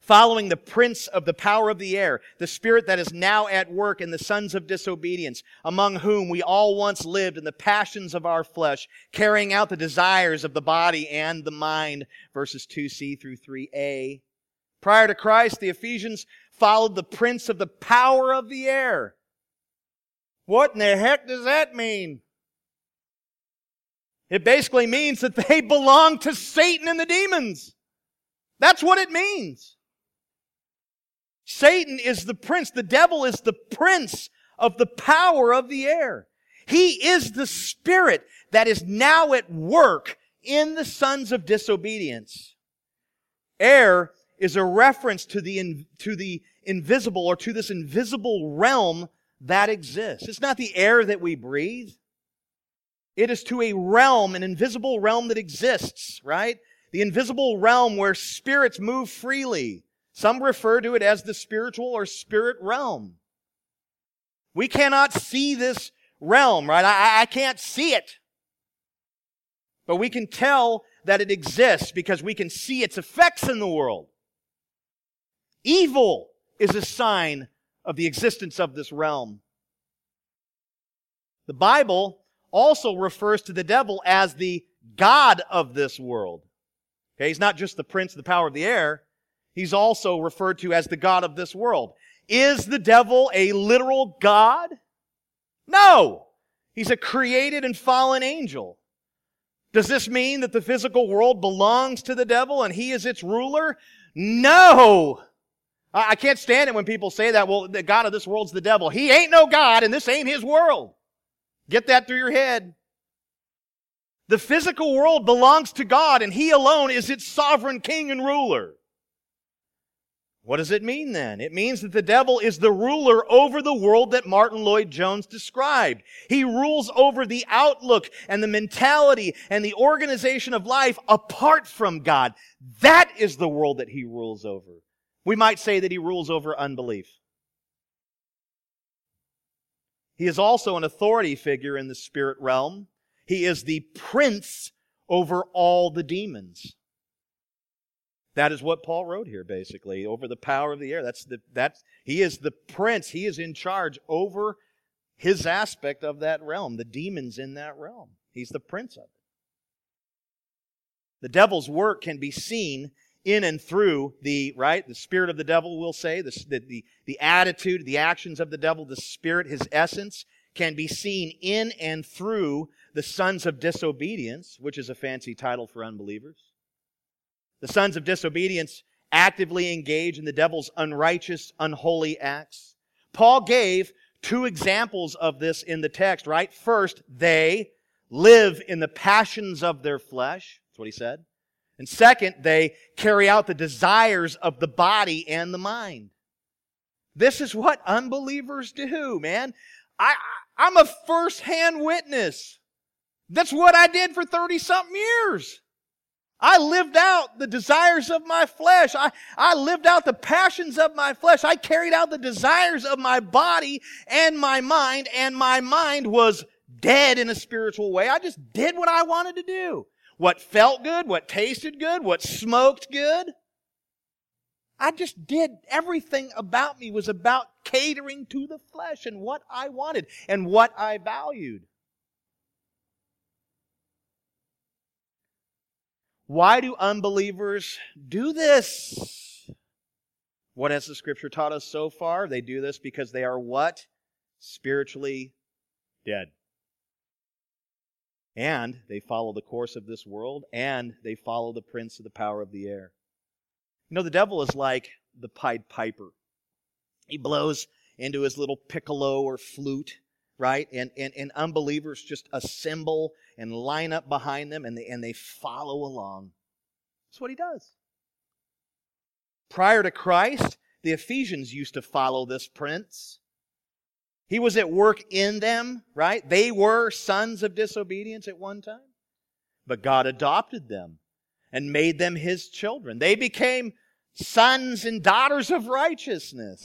following the prince of the power of the air, the spirit that is now at work in the sons of disobedience, among whom we all once lived in the passions of our flesh, carrying out the desires of the body and the mind. Verses 2c through 3a. Prior to Christ, the Ephesians followed the prince of the power of the air. What in the heck does that mean? It basically means that they belong to Satan and the demons. That's what it means. Satan is the prince. The devil is the prince of the power of the air. He is the spirit that is now at work in the sons of disobedience. Air is a reference to the, in, to the invisible or to this invisible realm that exists. It's not the air that we breathe. It is to a realm, an invisible realm that exists, right? The invisible realm where spirits move freely. Some refer to it as the spiritual or spirit realm. We cannot see this realm, right? I, I can't see it. But we can tell that it exists because we can see its effects in the world. Evil is a sign of the existence of this realm. The Bible also refers to the devil as the God of this world. Okay, he's not just the prince the power of the air, he's also referred to as the God of this world. Is the devil a literal God? No! He's a created and fallen angel. Does this mean that the physical world belongs to the devil and he is its ruler? No! I can't stand it when people say that, well, the God of this world's the devil. He ain't no God and this ain't his world. Get that through your head. The physical world belongs to God and he alone is its sovereign king and ruler. What does it mean then? It means that the devil is the ruler over the world that Martin Lloyd-Jones described. He rules over the outlook and the mentality and the organization of life apart from God. That is the world that he rules over. We might say that he rules over unbelief. He is also an authority figure in the spirit realm. He is the prince over all the demons. That is what Paul wrote here, basically, over the power of the air. That's the, that's, he is the prince. He is in charge over his aspect of that realm, the demons in that realm. He's the prince of it. The devil's work can be seen in and through the, right, the spirit of the devil, we'll say, the, the, the attitude, the actions of the devil, the spirit, his essence, can be seen in and through the sons of disobedience, which is a fancy title for unbelievers. The sons of disobedience actively engage in the devil's unrighteous, unholy acts. Paul gave two examples of this in the text, right? First, they live in the passions of their flesh. That's what he said. And second, they carry out the desires of the body and the mind. This is what unbelievers do, man. I, I'm a first-hand witness. That's what I did for 30 something years. I lived out the desires of my flesh. I, I lived out the passions of my flesh. I carried out the desires of my body and my mind, and my mind was dead in a spiritual way. I just did what I wanted to do what felt good, what tasted good, what smoked good. I just did everything about me was about catering to the flesh and what I wanted and what I valued. Why do unbelievers do this? What has the scripture taught us so far? They do this because they are what? Spiritually dead and they follow the course of this world, and they follow the prince of the power of the air. You know, the devil is like the Pied Piper. He blows into his little piccolo or flute, right? And, and, and unbelievers just assemble and line up behind them, and they, and they follow along. That's what he does. Prior to Christ, the Ephesians used to follow this prince. He was at work in them, right? They were sons of disobedience at one time. But God adopted them and made them his children. They became sons and daughters of righteousness.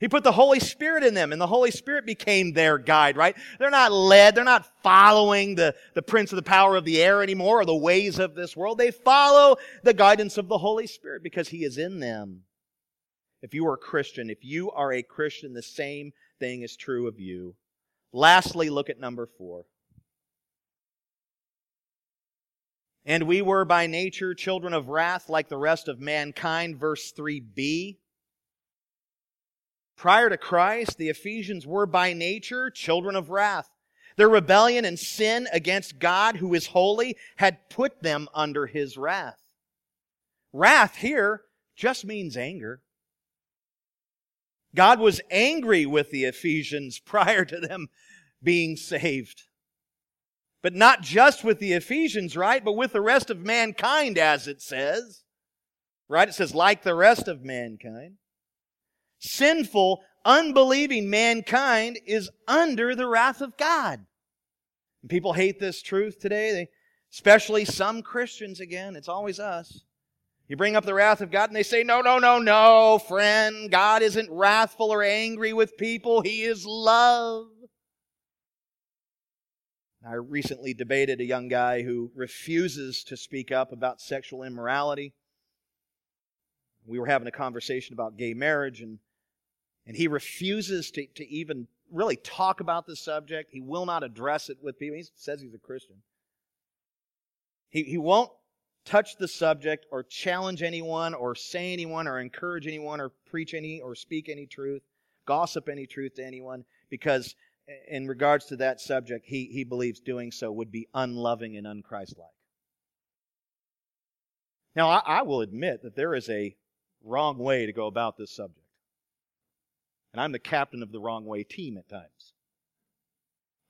He put the Holy Spirit in them, and the Holy Spirit became their guide, right? They're not led, they're not following the, the prince of the power of the air anymore or the ways of this world. They follow the guidance of the Holy Spirit because He is in them. If you are a Christian, if you are a Christian, the same thing is true of you. Lastly, look at number four. And we were by nature children of wrath like the rest of mankind, verse 3b. Prior to Christ, the Ephesians were by nature children of wrath. Their rebellion and sin against God, who is holy, had put them under his wrath. Wrath here just means anger. God was angry with the Ephesians prior to them being saved. But not just with the Ephesians, right? But with the rest of mankind, as it says. Right? It says, like the rest of mankind sinful, unbelieving mankind is under the wrath of God. And people hate this truth today, they, especially some Christians again. It's always us. You bring up the wrath of God and they say, no, no, no, no, friend. God isn't wrathful or angry with people. He is love. I recently debated a young guy who refuses to speak up about sexual immorality. We were having a conversation about gay marriage, and and he refuses to, to even really talk about the subject. He will not address it with people. He says he's a Christian. He, he won't touch the subject or challenge anyone or say anyone or encourage anyone or preach any or speak any truth, gossip any truth to anyone because in regards to that subject, he, he believes doing so would be unloving and unchristlike. Now, I, I will admit that there is a wrong way to go about this subject. And I'm the captain of the wrong way team at times.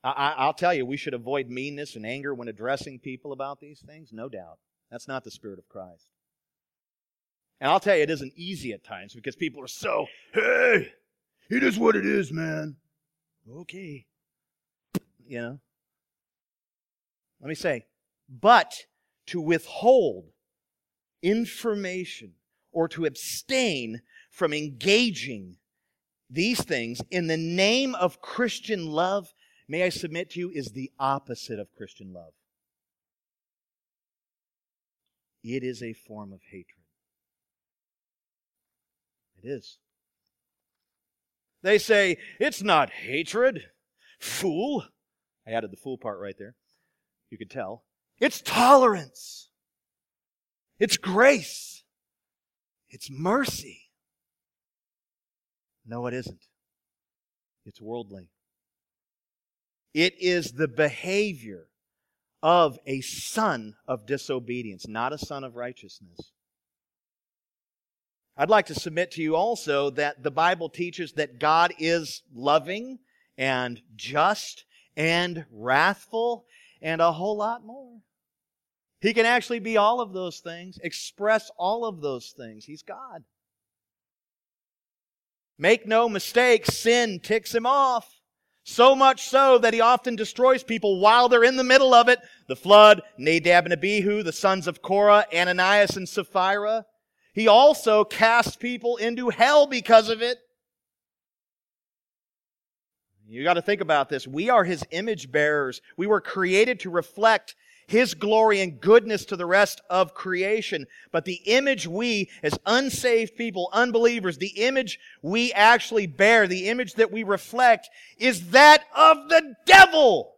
I will tell you, we should avoid meanness and anger when addressing people about these things, no doubt. That's not the Spirit of Christ. And I'll tell you, it isn't easy at times because people are so, hey, it is what it is, man. Okay. You know? Let me say, but to withhold information or to abstain from engaging these things in the name of Christian love, may I submit to you, is the opposite of Christian love. It is a form of hatred. It is. They say, it's not hatred. Fool. I added the fool part right there. You could tell. It's tolerance. It's grace. It's mercy. No, it isn't. It's worldly. It is the behavior of a son of disobedience, not a son of righteousness. I'd like to submit to you also that the Bible teaches that God is loving and just and wrathful and a whole lot more. He can actually be all of those things, express all of those things. He's God. Make no mistake, sin ticks him off. So much so that he often destroys people while they're in the middle of it. The flood, Nadab and Abihu, the sons of Korah, Ananias and Sapphira. He also casts people into hell because of it. You got to think about this. We are his image bearers. We were created to reflect his glory and goodness to the rest of creation. But the image we, as unsaved people, unbelievers, the image we actually bear, the image that we reflect, is that of the devil,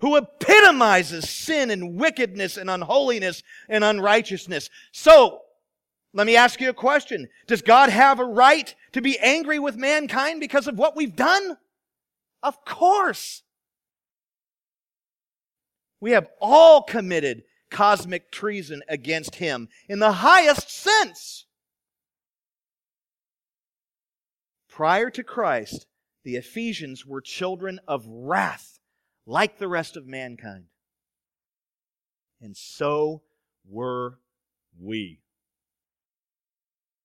who epitomizes sin and wickedness and unholiness and unrighteousness. So, let me ask you a question. Does God have a right to be angry with mankind because of what we've done? Of course. We have all committed cosmic treason against him in the highest sense. Prior to Christ, the Ephesians were children of wrath, like the rest of mankind. And so were we.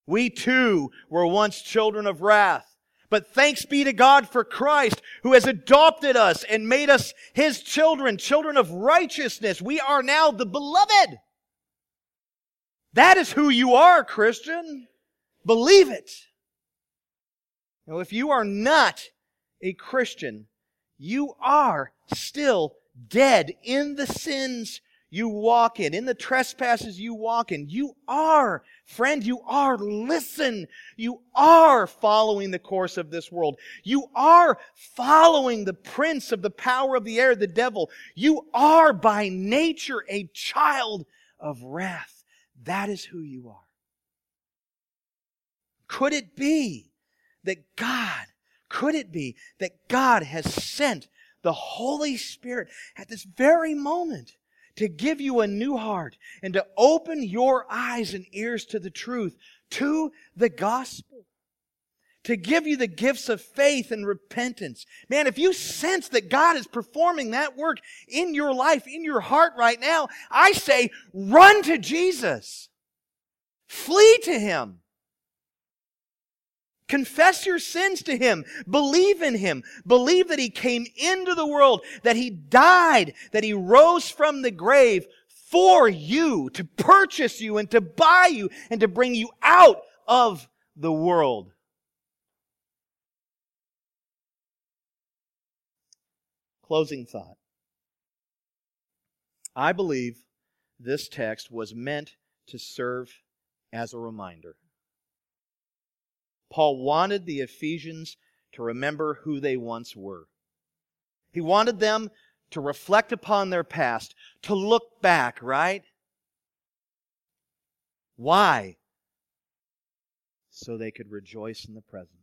We too were once children of wrath. But thanks be to God for Christ who has adopted us and made us his children, children of righteousness. We are now the beloved. That is who you are, Christian. Believe it. Now, if you are not a Christian, you are still dead in the sins you walk in, in the trespasses you walk in. You are, friend, you are, listen, you are following the course of this world. You are following the prince of the power of the air, the devil. You are by nature a child of wrath. That is who you are. Could it be that God, could it be that God has sent the Holy Spirit at this very moment to give you a new heart and to open your eyes and ears to the truth, to the gospel? To give you the gifts of faith and repentance. Man, if you sense that God is performing that work in your life, in your heart right now, I say run to Jesus. Flee to Him. Confess your sins to Him. Believe in Him. Believe that He came into the world, that He died, that He rose from the grave for you, to purchase you and to buy you and to bring you out of the world. Closing thought. I believe this text was meant to serve as a reminder. Paul wanted the Ephesians to remember who they once were. He wanted them to reflect upon their past, to look back, right? Why? So they could rejoice in the present.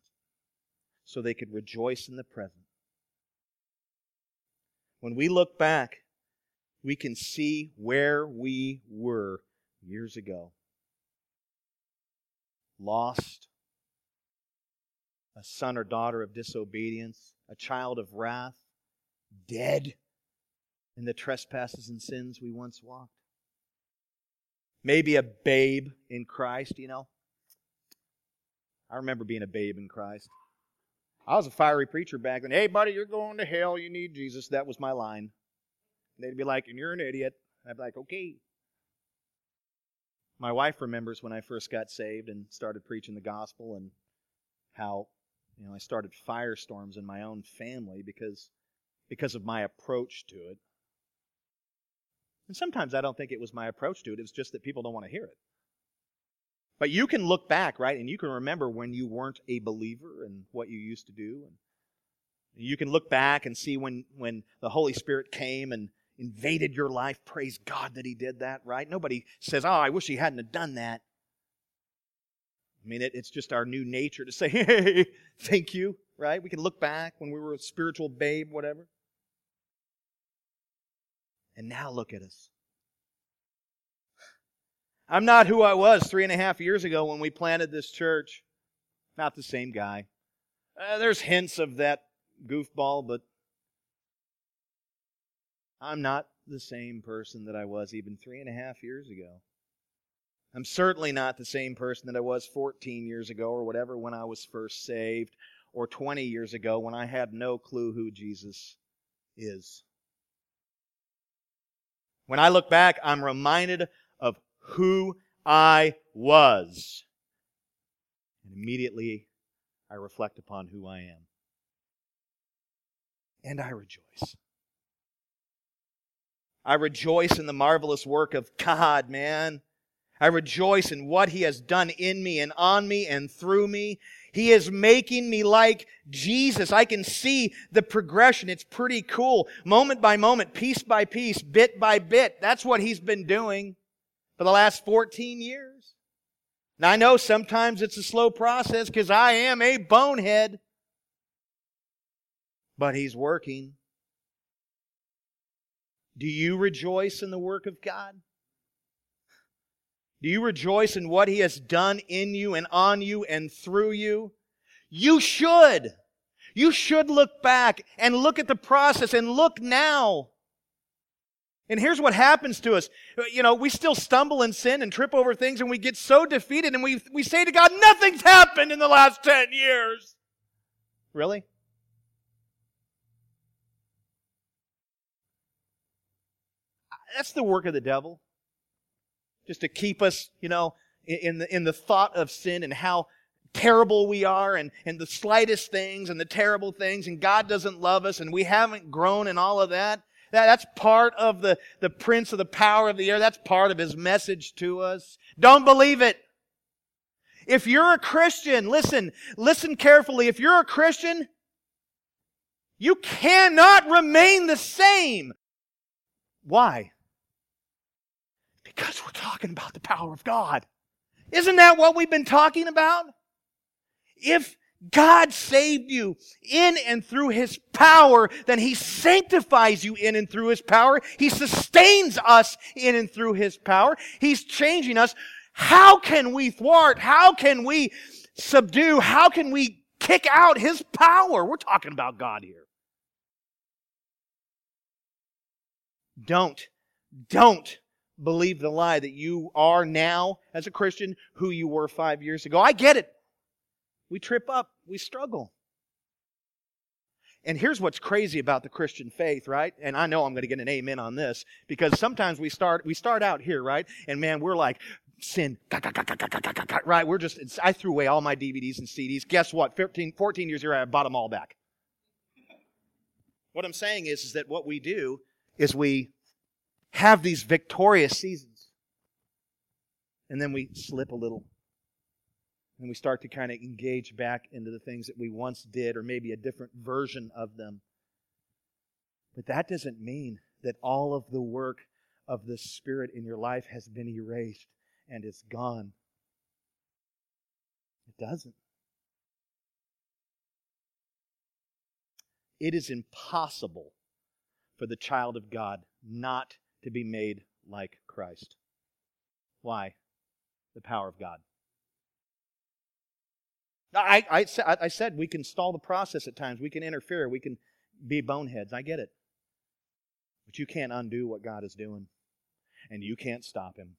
So they could rejoice in the present. When we look back, we can see where we were years ago. Lost, a son or daughter of disobedience, a child of wrath, dead in the trespasses and sins we once walked. Maybe a babe in Christ, you know. I remember being a babe in Christ. I was a fiery preacher back then. Hey, buddy, you're going to hell. You need Jesus. That was my line. they'd be like, and you're an idiot. I'd be like, okay. My wife remembers when I first got saved and started preaching the gospel and how you know, I started firestorms in my own family because because of my approach to it. And sometimes I don't think it was my approach to it, it was just that people don't want to hear it. But you can look back, right, and you can remember when you weren't a believer and what you used to do. And you can look back and see when, when the Holy Spirit came and invaded your life. Praise God that He did that, right? Nobody says, Oh, I wish He hadn't have done that. I mean, it, it's just our new nature to say, hey, thank you, right? We can look back when we were a spiritual babe, whatever. And now look at us. I'm not who I was three and a half years ago when we planted this church. Not the same guy. Uh, there's hints of that goofball, but I'm not the same person that I was even three and a half years ago. I'm certainly not the same person that I was 14 years ago or whatever when I was first saved or 20 years ago when I had no clue who Jesus is. When I look back, I'm reminded of who I was. And immediately I reflect upon who I am. And I rejoice. I rejoice in the marvelous work of God, man. I rejoice in what He has done in me and on me and through me. He is making me like Jesus. I can see the progression. It's pretty cool. Moment by moment, piece by piece, bit by bit. That's what He's been doing for the last 14 years. Now I know sometimes it's a slow process because I am a bonehead. But He's working. Do you rejoice in the work of God? Do you rejoice in what He has done in you and on you and through you? You should. You should look back and look at the process and look now. And here's what happens to us. You know, we still stumble and sin and trip over things and we get so defeated and we, we say to God, nothing's happened in the last 10 years. Really? That's the work of the devil. Just to keep us, you know, in the, in the thought of sin and how terrible we are and, and the slightest things and the terrible things and God doesn't love us and we haven't grown and all of that. that that's part of the, the prince of the power of the air. That's part of his message to us. Don't believe it. If you're a Christian, listen, listen carefully. If you're a Christian, you cannot remain the same. Why? Because we're talking about the power of God. Isn't that what we've been talking about? If God saved you in and through His power, then He sanctifies you in and through His power. He sustains us in and through His power. He's changing us. How can we thwart? How can we subdue? How can we kick out His power? We're talking about God here. Don't, don't believe the lie that you are now, as a Christian, who you were five years ago. I get it. We trip up, we struggle. And here's what's crazy about the Christian faith, right? And I know I'm going to get an amen on this because sometimes we start we start out here, right? And man, we're like sin, right? We're just I threw away all my DVDs and CDs. Guess what? 15, 14 years here, I bought them all back. What I'm saying is, is that what we do is we have these victorious seasons. And then we slip a little. And we start to kind of engage back into the things that we once did, or maybe a different version of them. But that doesn't mean that all of the work of the Spirit in your life has been erased and is gone. It doesn't. It is impossible for the child of God not to be made like Christ. Why? The power of God. I, I, I said we can stall the process at times. We can interfere. We can be boneheads. I get it. But you can't undo what God is doing. And you can't stop him.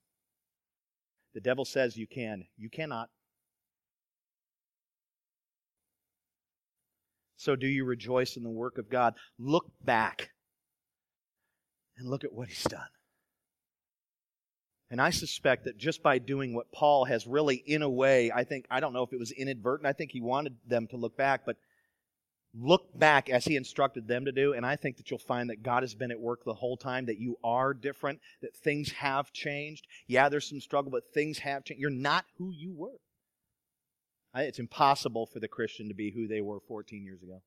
The devil says you can. You cannot. So do you rejoice in the work of God? Look back and look at what he's done. And I suspect that just by doing what Paul has really, in a way, I think, I don't know if it was inadvertent, I think he wanted them to look back, but look back as he instructed them to do. And I think that you'll find that God has been at work the whole time, that you are different, that things have changed. Yeah, there's some struggle, but things have changed. You're not who you were. It's impossible for the Christian to be who they were 14 years ago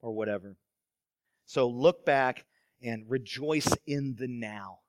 or whatever. So look back and rejoice in the now.